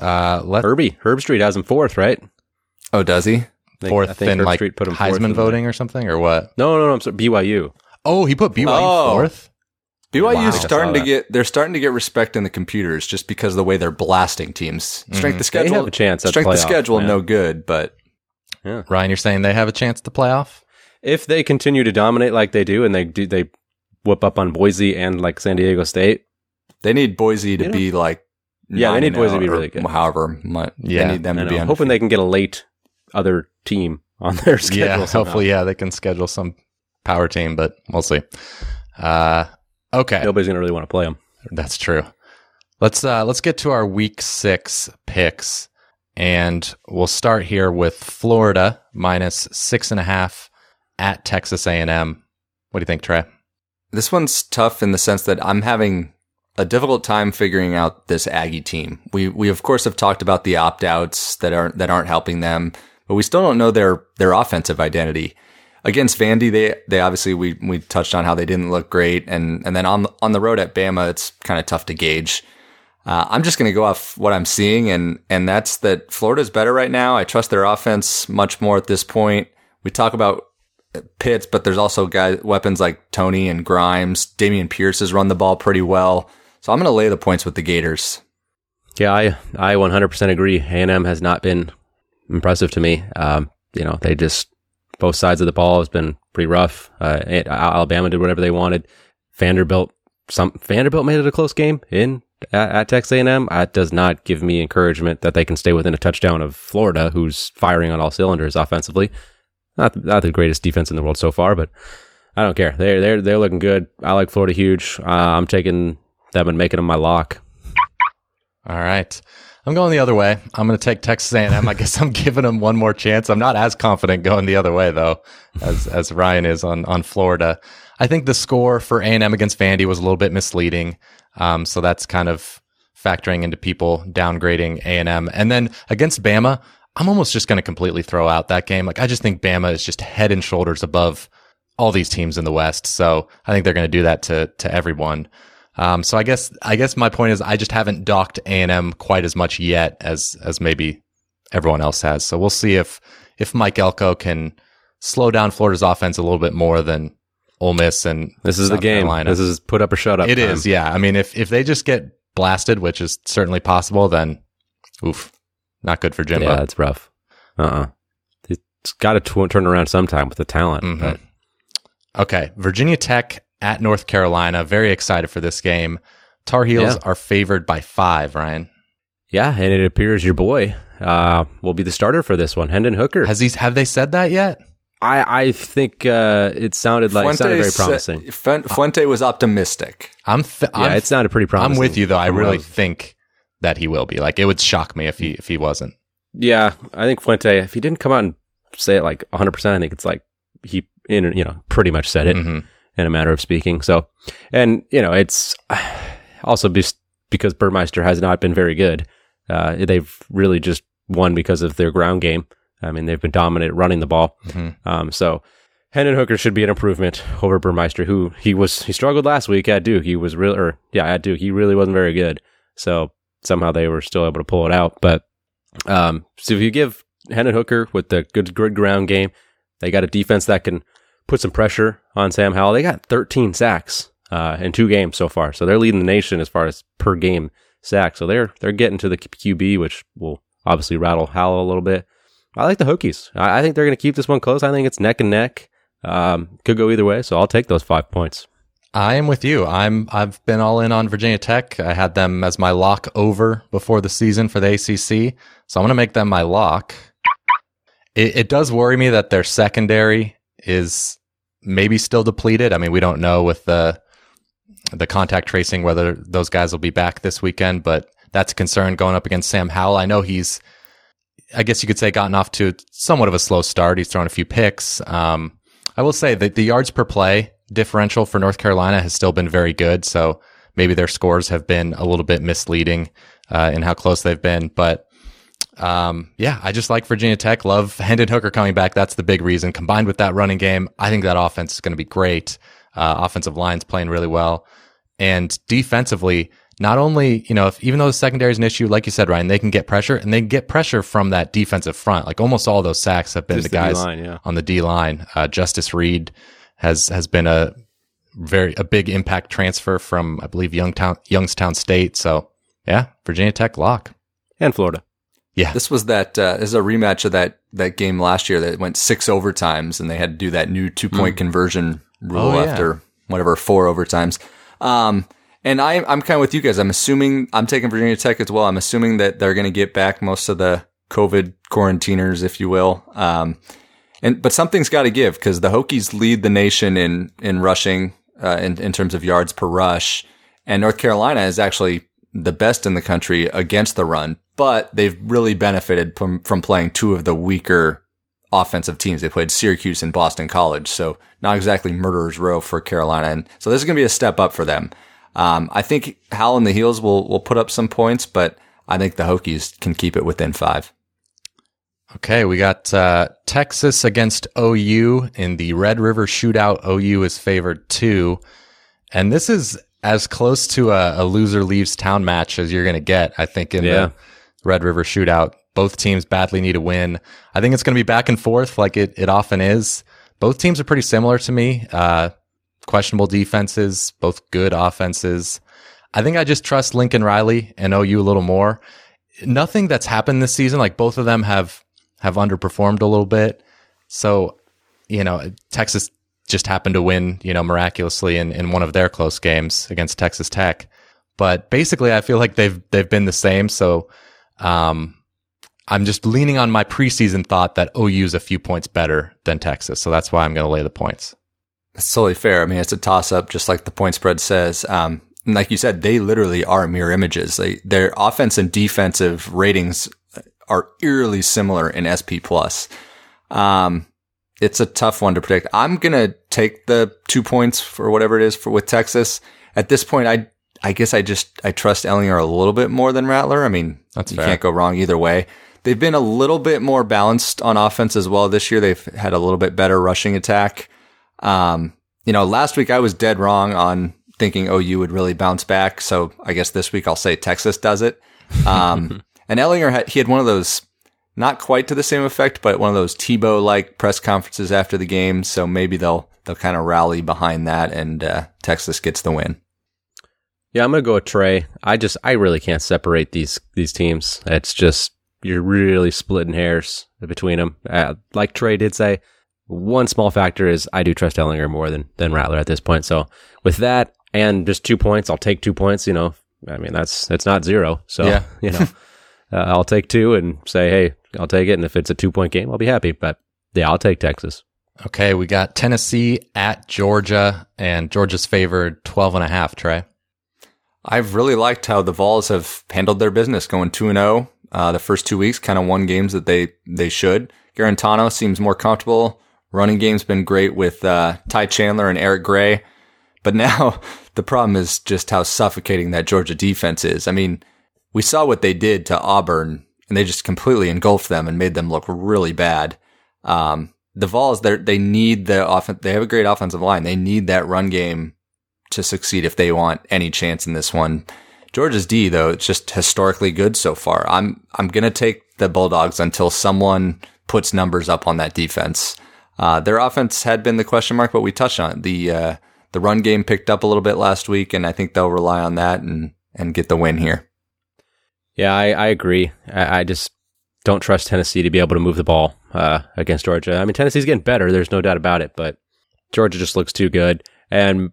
Uh let Herbie, Herbstreit has him fourth, right? Oh, does he? I fourth I in Herb like Street put him Heisman in voting or something or what? The, no, no, no. I'm sorry, BYU. Oh, he put BYU Oh. fourth? BYU's Wow. Starting to get they're starting to get respect in the computers just because of the way they're blasting teams. Mm-hmm. Strength of They schedule, have a chance at strength of playoff, schedule, man. no good, but Ryan, you're saying they have a chance to playoff? If they continue to dominate like they do, and they do, they whoop up on Boise and like San Diego State. they need Boise to be like Yeah, they need Boise to be really good. However, much Yeah, they need them to be I'm hoping they can get a late other team on their (laughs) schedule. yeah, somehow. hopefully, yeah, they can schedule some power team, but we'll see. Uh, okay, nobody's gonna really want to play them. that's true. Let's uh, let's get to our week six picks, and we'll start here with Florida minus six and a half at Texas A and M. What do you think, Trey? This one's tough in the sense that I'm having a difficult time figuring out this Aggie team. We we of course have talked about the opt outs that aren't that aren't helping them, but we still don't know their their offensive identity. Against Vandy, they they obviously we we touched on how they didn't look great, and and then on on the road at Bama, it's kind of tough to gauge. Uh, I'm just going to go off what I'm seeing, and and that's that Florida's better right now. I trust their offense much more at this point. We talk about Pitts, but there's also guys weapons like Toney and Grimes. Dameon Pierce has run the ball pretty well, so I'm going to lay the points with the Gators. Yeah, I I 100% agree. A&M has not been impressive to me. Um, you know, they just both sides of the ball has been pretty rough. Uh, and Alabama did whatever they wanted. Vanderbilt some Vanderbilt made it a close game in at, at Texas A&M. That does not give me encouragement that they can stay within a touchdown of Florida, who's firing on all cylinders offensively. Not not the greatest defense in the world so far, but I don't care. They're they're they're looking good. I like Florida huge. Uh, I'm taking them and making them my lock. All right. I'm going the other way. I'm going to take Texas A&M. I guess I'm (laughs) giving them one more chance. I'm not as confident going the other way though, as as Ryan is on on Florida. I think the score for A&M against Vandy was a little bit misleading. Um, so that's kind of factoring into people downgrading A&M. And then against Bama, I'm almost just going to completely throw out that game. Like I just think Bama is just head and shoulders above all these teams in the West. So I think they're going to do that to to everyone. Um, so I guess I guess my point is I just haven't docked A and M quite as much yet as as maybe everyone else has. So we'll see if if Mike Elko can slow down Florida's offense a little bit more than Ole Miss and This is South the game. Carolina. This is put up or shut up. It time. is, yeah. I mean, if if they just get blasted, which is certainly possible, then Oof, not good for Jimbo. Yeah, that's rough. Uh uh It's got to tw- turn around sometime with the talent. Mhm. But Okay, Virginia Tech at North Carolina. Very excited for this game. Tar Heels Yeah. are favored by five. Ryan, yeah, and it appears your boy uh, will be the starter for this one, Hendon Hooker. has these have they said that yet? I, I think uh, it sounded like it sounded very promising. Fen- Fuente was optimistic. I'm. Th- yeah, I'm it sounded pretty promising. I'm with you though. I really was- think that he will be. Like it would shock me if he if he wasn't. Yeah, I think Fuente. If he didn't come out and say it like 100, percent I think it's like he, in you know, pretty much said it hmm in a matter of speaking. So, and you know, it's also just because Burmeister has not been very good. Uh, they've really just won because of their ground game. I mean, they've been dominant running the ball. hmm Um, so Hendon Hooker should be an improvement over Burmeister, who he was he struggled last week at Duke. He was real, or yeah, at Duke, he really wasn't very good. So somehow they were still able to pull it out. But um, so if you give Hendon Hooker with the good good ground game, they got a defense that can put some pressure on Sam Howell. They got 13 sacks uh, in two games so far, so they're leading the nation as far as per game sacks. So they're they're getting to the QB, which will obviously rattle Howell a little bit. I like the Hokies. I, I think they're going to keep this one close. I think it's neck and neck. Um, could go either way, so I'll take those five points. I am with you. I'm I've been all in on Virginia Tech. I had them as my lock over before the season for the ACC, so I'm going to make them my lock. It, it does worry me that their secondary is maybe still depleted. I mean, we don't know with the the contact tracing whether those guys will be back this weekend, but that's a concern going up against Sam Howell. I know he's, I guess you could say, gotten off to somewhat of a slow start. He's thrown a few picks. Um, I will say that the yards per play differential for North Carolina has still been very good. So maybe their scores have been a little bit misleading uh, in how close they've been. But um, yeah, I just like Virginia Tech. Love Hendon Hooker coming back. That's the big reason. Combined with that running game, I think that offense is going to be great. Uh, offensive line's playing really well. And defensively, not only, you know, if even though the secondary is an issue, like you said, Ryan, they can get pressure and they can get pressure from that defensive front. Like almost all those sacks have been Just the guys D-line, yeah. on the D line. Uh, Justus Reed has has been a very a big impact transfer from I believe Youngtown Youngstown State. So yeah, Virginia Tech lock. And Florida. Yeah, This was that. Uh, this is a rematch of that that game last year that went six overtimes, and they had to do that new two point conversion rule. Oh, yeah. after whatever four overtimes. Um, and I, I'm kind of with you guys. I'm assuming I'm taking Virginia Tech as well. I'm assuming that they're going to get back most of the COVID quarantiners, if you will. Um, and but something's got to give because the Hokies lead the nation in in rushing uh, in in terms of yards per rush, and North Carolina is actually the best in the country against the run. But they've really benefited from from playing two of the weaker offensive teams. They played Syracuse and Boston College, so not exactly murderers row for Carolina. And so this is going to be a step up for them. Um, I think Howell and the Heels will will put up some points, but I think the Hokies can keep it within five. Okay, we got uh, Texas against OU in the Red River Shootout. OU is favored two, and this is as close to a, a loser leaves town match as you're going to get. I think in Yeah. the Red River Shootout, both teams badly need a win. I think it's going to be back and forth, like it it often is. Both teams are pretty similar to me. Uh, questionable defenses, both good offenses. I think I just trust Lincoln Riley and OU a little more. Nothing that's happened this season, like both of them have have underperformed a little bit. So, you know, Texas just happened to win, you know, miraculously in, in one of their close games against Texas Tech. But basically I feel like they've they've been the same. So um I'm just leaning on my preseason thought that OU is a few points better than Texas. So that's why I'm gonna lay the points. It's totally fair. I mean, it's a toss up, just like the point spread says. Um, like you said, they literally are mirror images. They, their offense and defensive ratings are eerily similar in SP plus. Um, it's a tough one to predict. I'm gonna take the two points for whatever it is for with Texas. At this point, I I guess I just I trust Ehlinger a little bit more than Rattler. I mean, That's you fair. can't go wrong either way. They've been a little bit more balanced on offense as well this year. They've had a little bit better rushing attack. Um, you know, last week I was dead wrong on thinking OU would really bounce back. So I guess this week I'll say Texas does it. Um, (laughs) and Ehlinger had, he had one of those, not quite to the same effect, but one of those Tebow like press conferences after the game. So maybe they'll, they'll kind of rally behind that and, uh, Texas gets the win. Yeah, I'm gonna go with Trey. I just I really can't separate these these teams. It's just you're really splitting hairs between them. Uh, like Trey did say, one small factor is I do trust Ehlinger more than than Rattler at this point. So with that and just two points, I'll take two points. You know, I mean that's that's not zero. So Yeah. (laughs) you know, (laughs) uh, I'll take two and say, hey, I'll take it. And if it's a two point game, I'll be happy. But yeah, I'll take Texas. Okay, we got Tennessee at Georgia, and Georgia's favored 12 and a half, Trey. I've really liked how the Vols have handled their business, going two and zero. Uh, the first two weeks, kind of won games that they they should. Garantano seems more comfortable. Running game's been great with uh, Ty Chandler and Eric Gray, but now (laughs) the problem is just how suffocating that Georgia defense is. I mean, we saw what they did to Auburn, and they just completely engulfed them and made them look really bad. Um, the Vols, they need the offense. They have a great offensive line. They need that run game to succeed if they want any chance in this one. Georgia's D though, it's just historically good so far. I'm I'm gonna take the Bulldogs until someone puts numbers up on that defense. Uh, their offense had been the question mark, but we touched on it. The uh, the run game picked up a little bit last week, and I think they'll rely on that and and get the win here. Yeah, I, I agree. I, I just don't trust Tennessee to be able to move the ball uh, against Georgia. I mean, Tennessee's getting better. There's no doubt about it, but Georgia just looks too good. And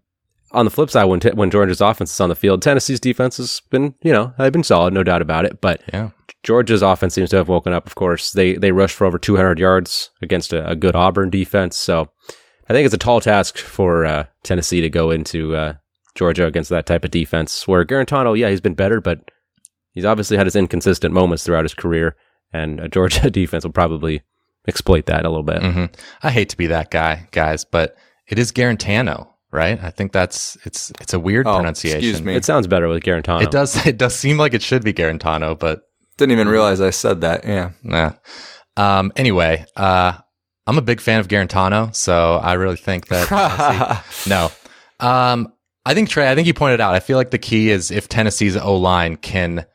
on the flip side, when t- when Georgia's offense is on the field, Tennessee's defense has been, you know, they've been solid, no doubt about it. But Yeah. Georgia's offense seems to have woken up. Of course, they they rushed for over 200 yards against a, a good Auburn defense. So I think it's a tall task for uh, Tennessee to go into uh, Georgia against that type of defense. Where Garantano, yeah, he's been better, but he's obviously had his inconsistent moments throughout his career, and a Georgia (laughs) defense will probably exploit that a little bit. hmm I hate to be that guy, guys, but it is Garantano, right? I think that's it's it's a weird Oh, pronunciation. excuse me. It sounds better with Garantano. It does (laughs) it does seem like it should be Garantano, but Didn't even realize I said that. Yeah. nah. Um, anyway, uh, I'm a big fan of Garantano, so I really think that (laughs) no. Um, I think Trey. I think you pointed out. I feel like the key is if Tennessee's O line can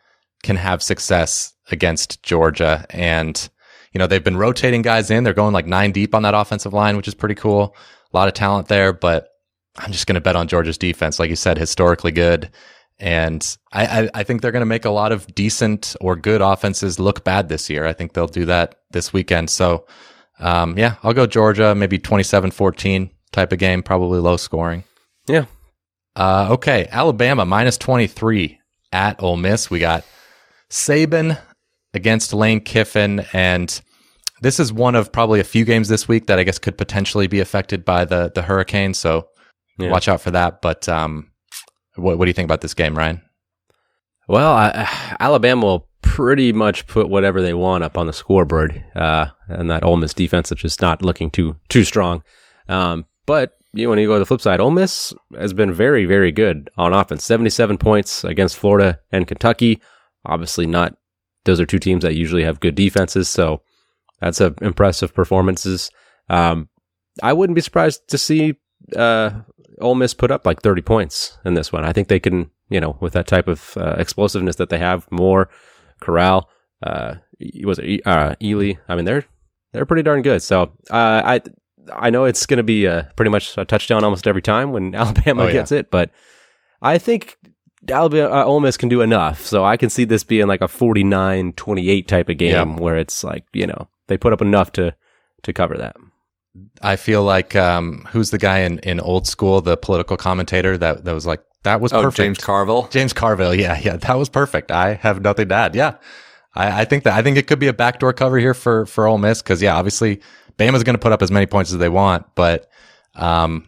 can have success against Georgia, and you know they've been rotating guys in. They're going like nine deep on that offensive line, which is pretty cool. A lot of talent there, but I'm just going to bet on Georgia's defense, like you said, historically good. And I, I, I think they're going to make a lot of decent or good offenses look bad this year. I think they'll do that this weekend. So, um, yeah, I'll go Georgia, maybe 27 14 type of game, probably low scoring. yeah. Uh, okay, Alabama minus 23 at Ole Miss. We got Saban against Lane Kiffin. And this is one of probably a few games this week that I guess could potentially be affected by the, the hurricane. So Yeah. watch out for that. But um, what, what do you think about this game, Ryan? Well, I, (sighs) Alabama will pretty much put whatever they want up on the scoreboard, uh, and that Ole Miss defense is just not looking too too strong. Um, but you when you go to the flip side, Ole Miss has been very very good on offense. Seventy seven points against Florida and Kentucky. Obviously, not those are two teams that usually have good defenses, so that's a impressive performances. Um, I wouldn't be surprised to see uh, Ole Miss put up like 30 points in this one. I think they can, you know, with that type of uh, explosiveness that they have, more Corral, uh, was it, uh, Ely. I mean, they're they're pretty darn good. So uh, I I know it's going to be uh, pretty much a touchdown almost every time when (laughs) Alabama Oh, yeah. gets it, but I think Alabama uh, Ole Miss can do enough. So I can see this being like a 49-28 type of game Yeah. where it's like you know they put up enough to to cover that. I feel like um, who's the guy in, in old school, the political commentator that, that was like, that was Oh, perfect. James Carville. James Carville. Yeah, yeah, that was perfect. I have nothing to add. Yeah, I, I think that I think it could be a backdoor cover here for for Ole Miss because yeah, obviously Bama's going to put up as many points as they want, but um,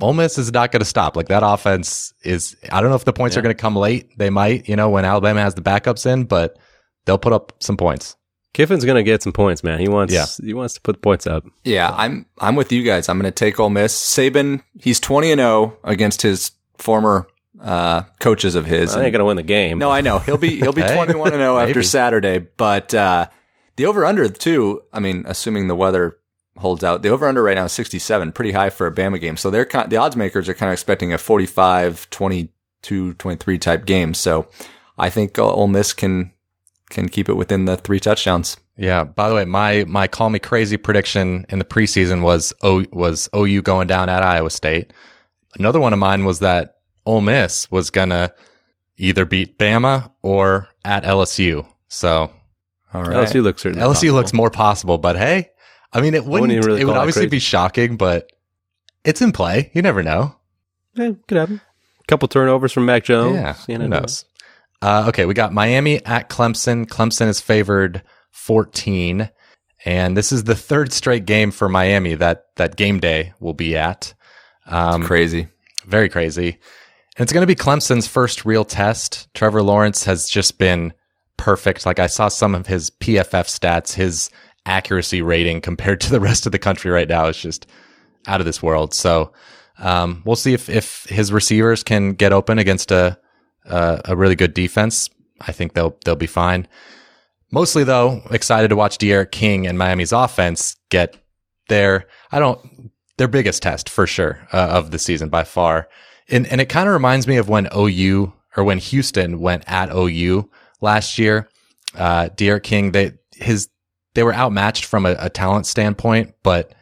Ole Miss is not going to stop. Like that offense is. I don't know if the points are going to come late. They might, you know, when Alabama has the backups in, but they'll put up some points. Kiffin's gonna get some points, man. He wants Yeah. he wants to put the points up. Yeah, I'm I'm with you guys. I'm going to take Ole Miss. Saban, he's 20 and 0 against his former uh, coaches of his. I ain't gonna win the game. No, I know he'll be he'll be (laughs) twenty one and zero after. Saturday, but uh, the over under too. I mean, assuming the weather holds out, the over under right now is 67, pretty high for a Bama game. So they're kind, the odds makers are kind of expecting a 45, 22, 23 type game. So I think uh, Ole Miss can can keep it within the three touchdowns. Yeah. By the way, my my call me crazy prediction in the preseason was o, was OU going down at Iowa State. Another one of mine was that Ole Miss was gonna either beat Bama or at LSU. So All right. LSU looks certainly LSU possible. looks more possible, but hey, I mean, it wouldn't, even really it would obviously crazy. be shocking, but it's in play. You never know. Yeah, could happen. Couple turnovers from Mac Jones. yeah. you Who know. knows? Uh, okay. We got Miami at Clemson. Clemson is favored 14. And this is the third straight game for Miami that, that game day will be at. Um, Crazy. very crazy. And it's going to be Clemson's first real test. Trevor Lawrence has just been perfect. Like I saw some of his PFF stats, his accuracy rating compared (laughs) to the rest of the country right now is just out of this world. So, um, we'll see if, if his receivers can get open against a, a, a really good defense. I think they'll, they'll be fine. Mostly though, excited to watch D'Eriq King and Miami's offense get their, I don't, their biggest test for sure uh, of the season by far. And, and it kind of reminds me of when OU or when Houston went at OU last year. Uh, D'Eriq King, they, his, they were outmatched from a, a talent standpoint, but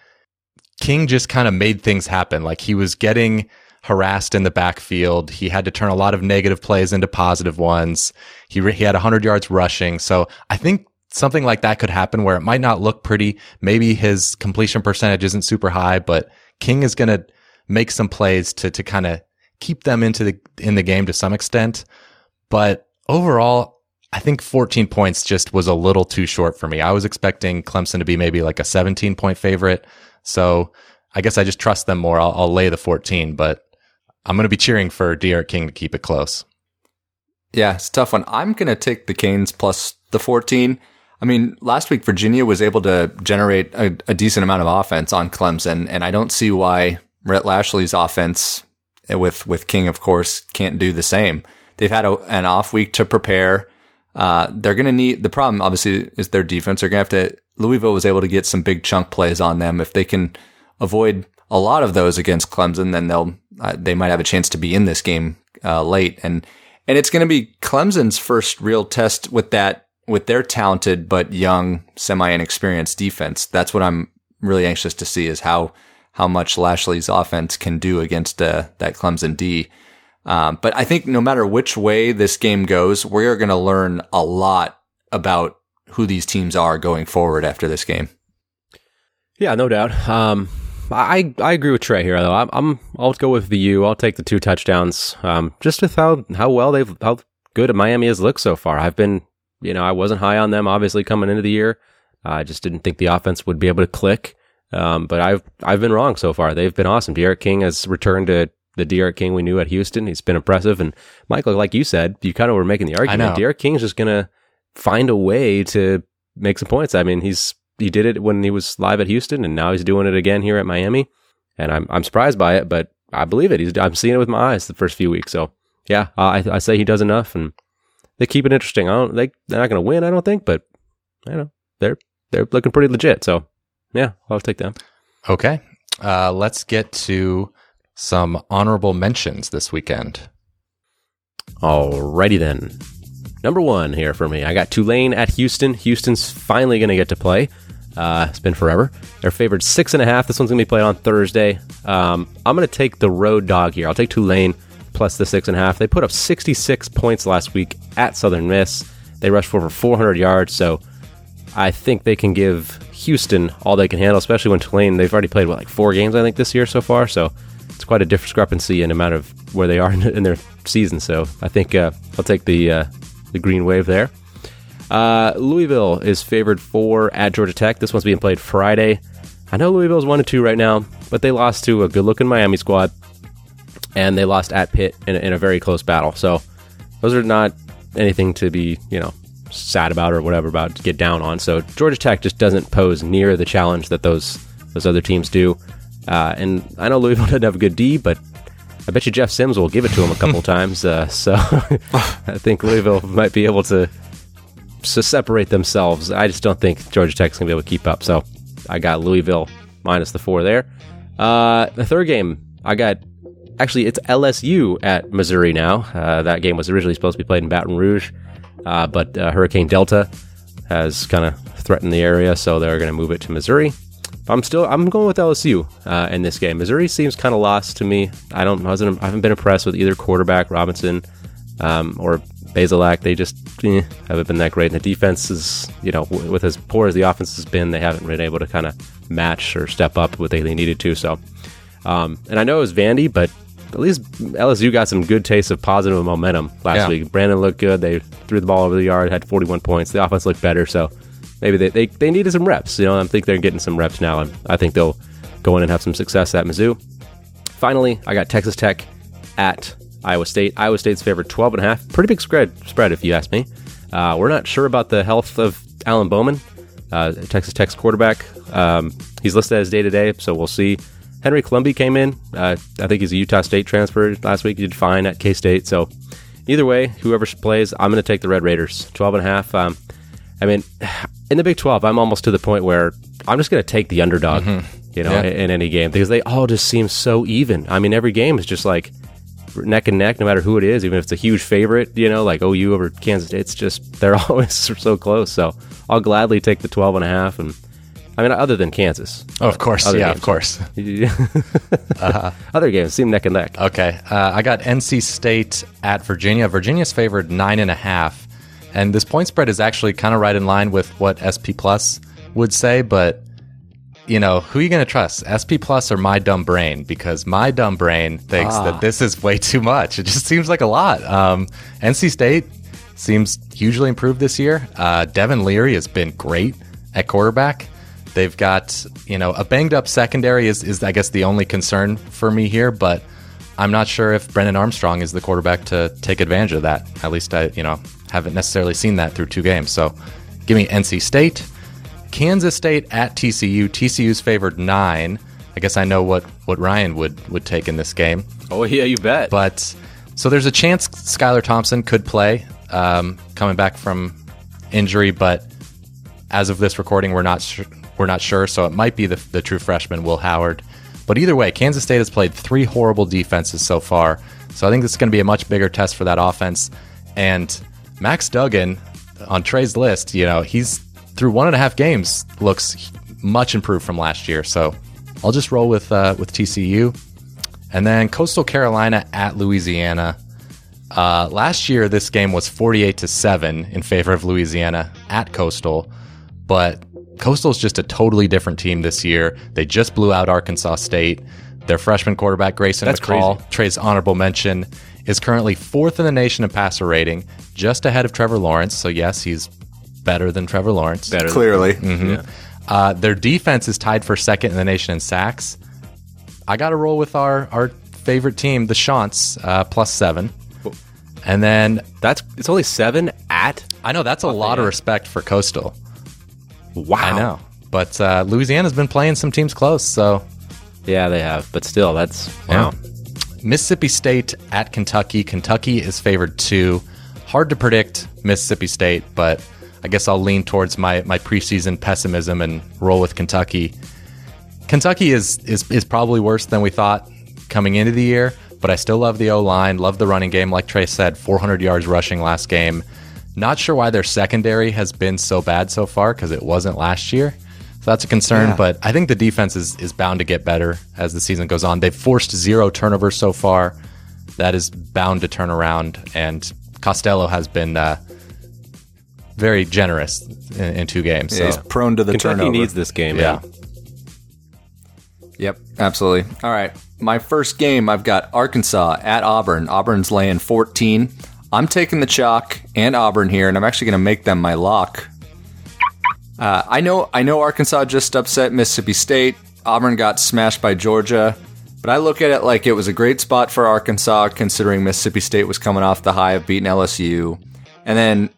King just kind of made things happen. Like he was getting harassed in the backfield. He had to turn a lot of negative plays into positive ones. He, re- he had 100 yards rushing. So I think something like that could happen where it might not look pretty. Maybe his completion percentage isn't super high, but King is going to make some plays to, to kind of keep them into the, in the game to some extent. But overall, I think 14 points just was a little too short for me. I was expecting Clemson to be maybe like a 17 point favorite. So I guess I just trust them more. I'll, I'll lay the 14, but I'm going to be cheering for D'Eriq King to keep it close. Yeah, it's tough one. I'm going to take the Canes plus the 14. I mean, last week Virginia was able to generate a, a decent amount of offense on Clemson, and I don't see why Rhett Lashlee's offense, eh, with with King, of course, can't do the same. They've had a, an off week to prepare. Uh, they're going to need the problem, obviously, is their defense. They're going to have to. Louisville was able to get some big chunk plays on them. If they can avoid a lot of those against Clemson, then they'll they might have a chance to be in this game uh, late. And and it's going to be Clemson's first real test with that with their talented but young, semi inexperienced defense. That's what I'm really anxious to see is how how much Lashlee's offense can do against uh, that Clemson D. Um, but I think no matter which way this game goes, we are going to learn a lot about who these teams are going forward after this game. Yeah, no doubt. Um, I I agree with Trey here though. I'm, I'm I'll go with the U. I'll take the two touchdowns. Um, just with how how well they've how good Miami has looked so far. I've been you know I wasn't high on them obviously coming into the year. I just didn't think the offense would be able to click. Um, but I've I've been wrong so far. They've been awesome. D'Eriq King has returned to the D'Eriq King we knew at Houston. He's been impressive. And Michael, like you said, you kind of were making the argument. D'Eriq King's just gonna find a way to make some points. I mean, he's he did it when he was live at Houston, and now he's doing it again here at Miami. And I'm I'm surprised by it, but I believe it. He's I'm seeing it with my eyes the first few weeks. So yeah, I I say he does enough, and they keep it interesting. I don't they they're not going to win, I don't think, but I don't know they're they're looking pretty legit. So yeah, I'll take them. Okay. Uh, let's get to some honorable mentions this weekend. Alrighty then. Number one here for me. I got Tulane at Houston. Houston's finally going to get to play. Uh, it's been forever. They're favored six and a half. This one's going to be played on Thursday. Um, I'm going to take the road dog here. I'll take Tulane plus the six and a half. They put up 66 points last week at Southern Miss. They rushed for over 400 yards. So I think they can give Houston all they can handle, especially when Tulane, they've already played, what, like four games, I think, this year so far. So it's quite a discrepancy in amount of where they are in, (laughs) in their season. So I think uh, I'll take the uh, the green wave there. Uh, Louisville is favored four at Georgia Tech. This one's being played Friday. I know Louisville's one and two right now, but they lost to a good-looking Miami squad, and they lost at Pitt in a, in a very close battle. So those are not anything to be you know sad about or whatever about to get down on. So Georgia Tech just doesn't pose near the challenge that those those other teams do. Uh, and I know Louisville (laughs) doesn't have a good D, but I bet you Jeff Sims will give it to him a couple (laughs) times. Uh, so (laughs) I think Louisville might be able to, to separate themselves. I just don't think Georgia Tech's going to be able to keep up. So I got Louisville minus the four there. Uh, the third game, I got actually it's LSU at Missouri now. Uh, that game was originally supposed to be played in Baton Rouge, uh, but uh, Hurricane Delta has kind of threatened the area, so they're going to move it to Missouri. But I'm still I'm going with LSU uh, in this game. Missouri seems kind of lost to me. I don't I I haven't been impressed with either quarterback Robinson um, or Bazelak. They just eh, haven't been that great. And the defense is, you know, w- with as poor as the offense has been, they haven't been able to kind of match or step up what they, they needed to. So, um, and I know it was Vandy, but at least LSU got some good taste of positive momentum last Yeah. week. Brennan looked good. They threw the ball over the yard, had 41 points. The offense looked better. So maybe they, they, they needed some reps. You know, I think they're getting some reps now. And I think they'll go in and have some success at Mizzou. Finally, I got Texas Tech at Iowa State. Iowa State's favored 12 and a half. Pretty big spread, spread if you ask me. Uh, we're not sure about the health of Alan Bowman, uh, Texas Tech's quarterback. Um, he's listed as day to day, so we'll see. Henry Colombi came in. Uh, I think he's a Utah State transfer last week. He did fine at K State. So either way, whoever plays, I'm going to take the Red Raiders. 12 and a half. Um, I mean, (sighs) in the Big 12, I'm almost to the point where I'm just going to take the underdog, you know, Yeah. in, in any game because they all just seem so even. I mean, every game is just like neck and neck, no matter who it is, even if it's a huge favorite, you know, like OU over Kansas. It's just, they're (laughs) always so close. So I'll gladly take the 12 and a half. And I mean, other than Kansas, Oh, of course. Yeah, games. of course. (laughs) other games seem neck and neck. Okay. Uh, I got NC State at Virginia. Virginia's favored nine and a half. And this point spread is actually kind of right in line with what SP Plus would say, but you know, who are you going to trust? SP Plus or my dumb brain? Because my dumb brain thinks that this is way too much. It just seems like a lot. Um, NC State seems hugely improved this year. Uh, Devin Leary has been great at quarterback. They've got, you know, a banged up secondary is, is I guess, the only concern for me here, but I'm not sure if Brennan Armstrong is the quarterback to take advantage of that. At least I, you know, haven't necessarily seen that through two games. So give me NC State. Kansas State at TCU. TCU's favored nine. I guess I know what, what Ryan would, would take in this game. Oh, yeah, you bet. But so there's a chance Skylar Thompson could play um, coming back from injury, but as of this recording, we're not su- we're not sure. So it might be the, the true freshman Will Howard. But either way, Kansas State has played three horrible defenses so far. So I think this is going to be a much bigger test for that offense. And Max Duggan on Trey's list, you know, he's through one and a half games looks much improved from last year. So I'll just roll with uh, with TCU. And then Coastal Carolina at Louisiana. Uh, last year, this game was 48 to 7 in favor of Louisiana at Coastal, but Coastal's just a totally different team this year. They just blew out Arkansas State. Their freshman quarterback, Grayson That's McCall, crazy. Trey's honorable mention, is currently fourth in the nation in passer rating, just ahead of Trevor Lawrence. So, yes, he's better than Trevor Lawrence. Better than- Clearly. Yeah. Uh, their defense is tied for second in the nation in sacks. I got to roll with our, our favorite team, the Chants, uh, plus seven. And then That's it's only seven at. I know that's a lot of respect for Coastal. Wow. I know. But uh, Louisiana's been playing some teams close. So Yeah, they have, but still, that's wow. Mississippi State at Kentucky. Kentucky is favored two. Hard to predict Mississippi State, but I guess I'll lean towards my, my preseason pessimism and roll with Kentucky. Kentucky is, is is probably worse than we thought coming into the year, but I still love the O line, love the running game. Like Trey said, 400 yards rushing last game. Not sure why their secondary has been so bad so far because it wasn't last year. So that's a concern, Yeah. but I think the defense is, is bound to get better as the season goes on. They've forced zero turnovers so far. That is bound to turn around, and Costello has been uh, very generous in, in two games. Yeah, so he's prone to the Kentucky turnover. needs this game. yeah. man. Yep, absolutely. All right. My first game, I've got Arkansas at Auburn. Auburn's laying 14. I'm taking the chalk and Auburn here, and I'm actually going to make them my lock. Uh, I know, I know, Arkansas just upset Mississippi State. Auburn got smashed by Georgia, but I look at it like it was a great spot for Arkansas, considering Mississippi State was coming off the high of beating LSU, and then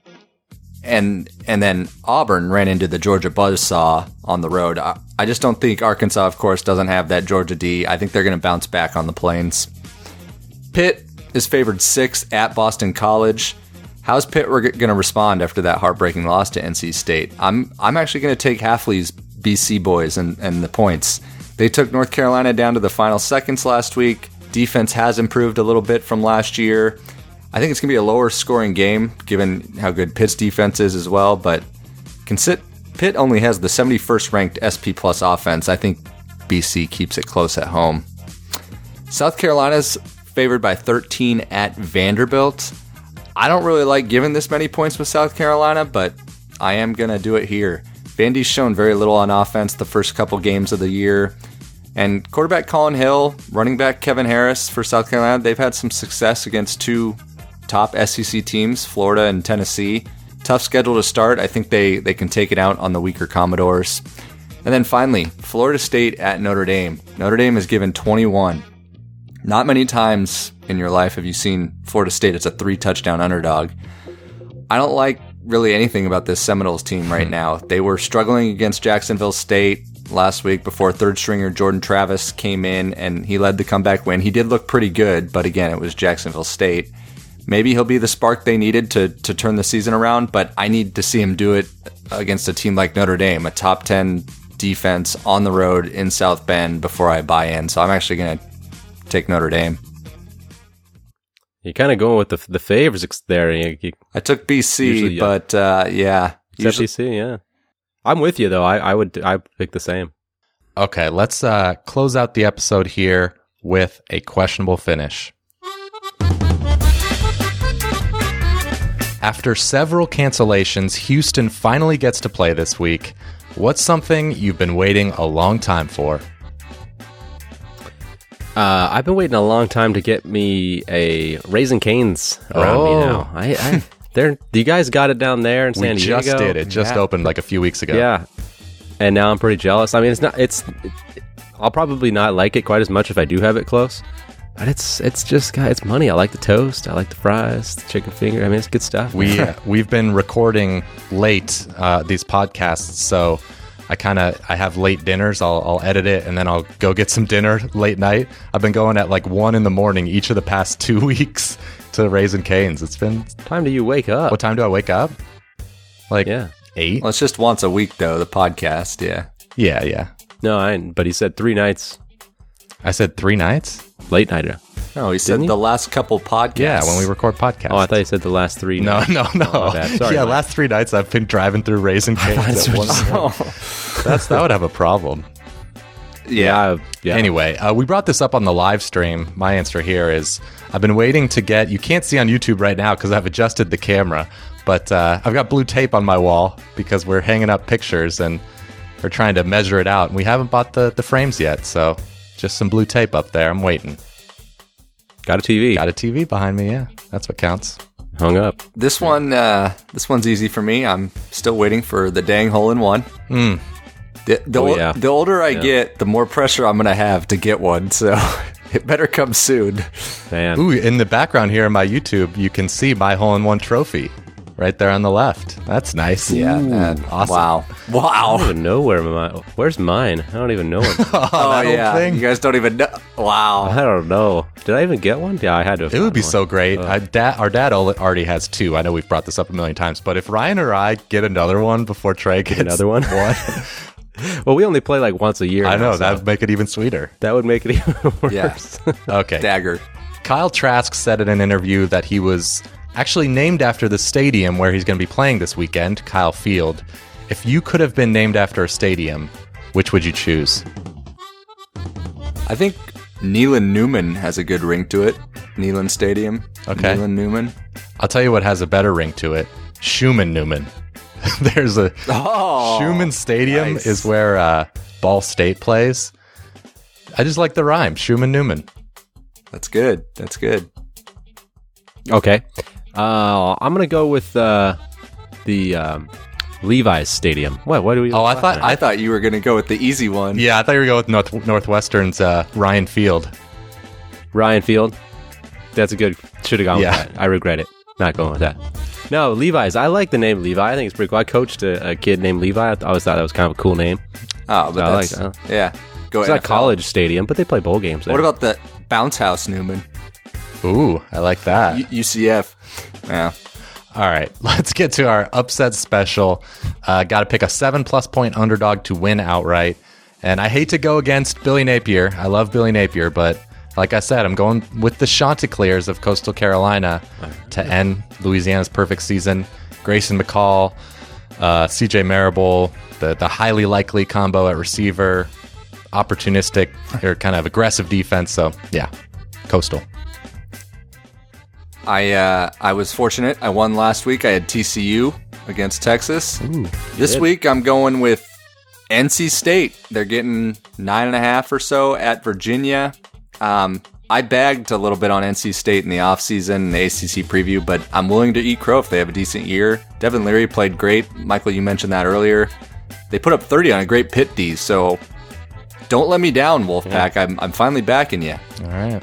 and and then Auburn ran into the Georgia buzzsaw on the road. I, I just don't think Arkansas, of course, doesn't have that Georgia D. I think they're going to bounce back on the plains. Pitt is favored sixth at Boston College. How's Pitt going to respond after that heartbreaking loss to NC State? I'm I'm actually going to take Hafley's BC boys and, and the points. They took North Carolina down to the final seconds last week. Defense has improved a little bit from last year. I think it's going to be a lower scoring game given how good Pitt's defense is as well, but consider Pitt only has the 71st ranked SP plus offense. I think BC keeps it close at home. South Carolina's favored by 13 at Vanderbilt. I don't really like giving this many points with South Carolina, but I am going to do it here. Vandy's shown very little on offense the first couple games of the year. And quarterback Collin Hill, running back Kevin Harris for South Carolina, they've had some success against two top SEC teams, Florida and Tennessee. Tough schedule to start. I think they, they can take it out on the weaker Commodores. And then finally, Florida State at Notre Dame. Notre Dame is given 21. Not many times in your life have you seen Florida State as a three touchdown underdog. I don't like really anything about this Seminoles team right hmm. now. They were struggling against Jacksonville State last week before third stringer Jordan Travis came in and he led the comeback win. He did look pretty good, but again, it was Jacksonville State. Maybe he'll be the spark they needed to, to turn the season around, but I need to see him do it against a team like Notre Dame, a top 10 defense on the road in South Bend before I buy in. So I'm actually going to take Notre Dame. You're kind of going with the the favorites there. You, you, I took BC, Usually, but uh, yeah, except BC, yeah. I'm with you though. I, I would I pick the same. Okay, let's uh, close out the episode here with a questionable finish. After several cancellations, Houston finally gets to play this week. What's something you've been waiting a long time for? Uh, I've been waiting a long time to get me a Raising Canes around Oh. me now. I, I (laughs) they're you guys got it down there in San we Diego. just did. It just Yeah. opened like a few weeks ago. Yeah, and now I'm pretty jealous. I mean, it's not. It's. I'll probably not like it quite as much if I do have it close. But it's it's just got it's money. I like the toast. I like the fries, the chicken finger. I mean, it's good stuff. We (laughs) we've been recording late uh, these podcasts, so I kind of I have late dinners. I'll I'll edit it and then I'll go get some dinner late night. I've been going at like one in the morning each of the past (laughs) two weeks to Raisin Canes. It's been time do you wake up? what time do I wake up? Like Yeah. eight. well, it's just once a week though. The podcast, yeah. Yeah, yeah. No, I. But he said three nights, I said three nights. Late night. No, he said Didn't he? the last couple podcasts. Yeah, when we record podcasts. Oh, I thought he said the last three. No, nights. no, no. Oh, my bad. Sorry, yeah, Mike. last three nights I've been driving through Raisin Canes. at one in the morning. That's that would have a problem. yeah. Yeah, yeah. Anyway, uh, we brought this up on the live stream. My answer here is I've been waiting to get. You can't see on YouTube right now because I've adjusted the camera, but uh, I've got blue tape on my wall because we're hanging up pictures and we're trying to measure it out. And we haven't bought the the frames yet, so just some blue tape up there. I'm waiting. got a TV. Got a TV behind me. Yeah, that's what counts. Hung up. This one, uh, this one's easy for me. I'm still waiting for the dang hole in one. Mm. The, the, Oh, yeah. the older I get, the more pressure I'm gonna have to get one. So (laughs) it better come soon. Man. Ooh, in the background here on my YouTube, you can see my hole in one trophy right there on the left. That's nice. Yeah, man. awesome. Wow, I don't wow. even know where my where's mine. I don't even know it. (laughs) Oh, Oh yeah, thing? you guys don't even know. Wow. I don't know. Did I even get one? Yeah, I had to. have It would be gotten so one. great. I, da- our dad already has two. I know we've brought this up a million times, but if Ryan or I get another one before Trey gets Another one? one (laughs) Well, we only play like once a year. I now, know so that would make it even sweeter. that would make it even (laughs) worse. Yeah. Okay. Dagger. Kyle Trask said in an interview that he was actually named after the stadium where he's going to be playing this weekend, Kyle Field. If you could have been named after a stadium, which would you choose? I think Neyland Newman has a good ring to it. Neyland Stadium. Okay. Neyland Newman. I'll tell you what has a better ring to it. Scheumann Newman. (laughs) There's a Oh, Scheumann Stadium nice. is where uh, Ball State plays. I just like the rhyme, Scheumann Newman. That's good. That's good. Okay. Uh, I'm gonna go with uh, the um, Levi's Stadium. What? What do we? Oh, I thought I thought you were gonna go with the easy one. Yeah, I thought you were going with North, Northwestern's uh, Ryan Field. Ryan Field. That's a good. Should have gone Yeah. with that. I regret it. Not going with that. No, Levi's. I like the name Levi. I think it's pretty cool. I coached a, a kid named Levi. I always thought that was kind of a cool name. Oh, but I like that's, that. yeah. Go It's not a college stadium, but they play bowl games there. What about the bounce house Newman? Ooh, I like that. U- UCF. Yeah. All right, (laughs) let's get to our upset special. Uh, Got to pick a seven plus point underdog to win outright. And I hate to go against Billy Napier. I love Billy Napier, but like I said, I'm going with the Chanticleers of Coastal Carolina to end Louisiana's perfect season. Grayson McCall, uh, CJ Marable, the, the Heiligh Likely combo at receiver, opportunistic (laughs) or kind of aggressive defense. So, yeah, Coastal. I uh, I was fortunate. I won last week. I had TCU against Texas. this good. week I'm going with NC State. They're getting nine and a half or so at Virginia. Um, I bagged a little bit on NC State in the offseason, and the ACC preview, but I'm willing to eat crow if they have a decent year. Devin Leary played great. Michael, you mentioned that earlier. They put up 30 on a great Pitt D, so don't let me down, Wolfpack. I'm, I'm finally backing you. All right.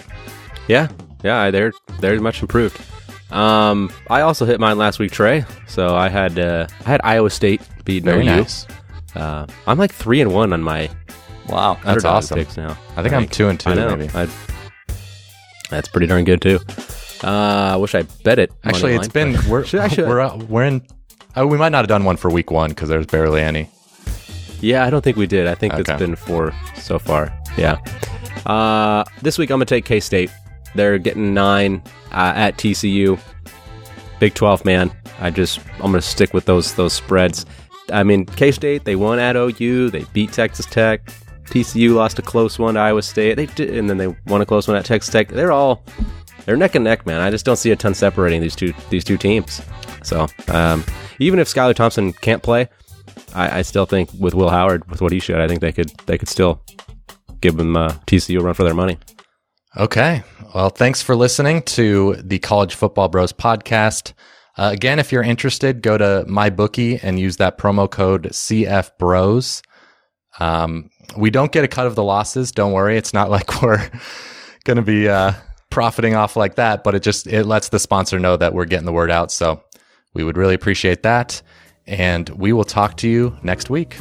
Yeah, yeah, they're they're much improved. Um, I also hit mine last week, Trey. So I had uh, I had Iowa State beat Very OU. nice. Uh, I'm like three and one on my Wow. That's awesome. picks now. I think I'm two and two, I know. maybe. I- that's pretty darn good too. Uh, I wish I bet it. Actually, it's line, been we're (laughs) Should I- should we're uh, we're in. Oh, we might not have done one for week one because there's barely any. Yeah, I don't think we did. I think Okay. it's been four so far. Yeah. Uh, this week I'm gonna take K State. They're getting nine uh, at TCU. Big Twelve man. I just I'm gonna stick with those those spreads. I mean K State they won at OU. They beat Texas Tech. TCU lost a close one to Iowa State. They did, and then they won a close one at Texas Tech. They're all they're neck and neck, man. I just don't see a ton separating these two these two teams. So um, even if Skylar Thompson can't play, I, I still think with Will Howard, with what he showed, I think they could they could still give them uh, TCU a run for their money. Okay. Well, thanks for listening to the College Football Bros podcast. Uh, again, if you're interested, go to MyBookie and use that promo code CFBros. Um, we don't get a cut of the losses. Don't worry. It's not (laughs) like we're going to be uh, profiting off like that, but it just it lets the sponsor know that we're getting the word out. So we would really appreciate that. And we will talk to you next week.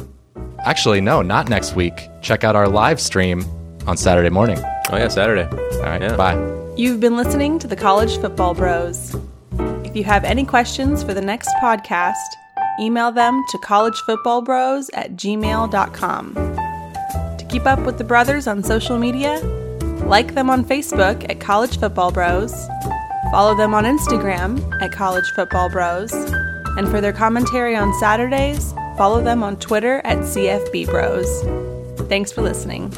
Actually, no, not next week. Check out our live stream on Saturday morning. Oh yeah, Saturday. All right. Yeah. Bye. You've been listening to the College Football Bros. If you have any questions for the next podcast, email them to collegefootballbros at gmail.com. To keep up with the brothers on social media, like them on Facebook at College Football Bros, follow them on Instagram at College Football Bros, and for their commentary on Saturdays, follow them on Twitter at CFB Bros. Thanks for listening.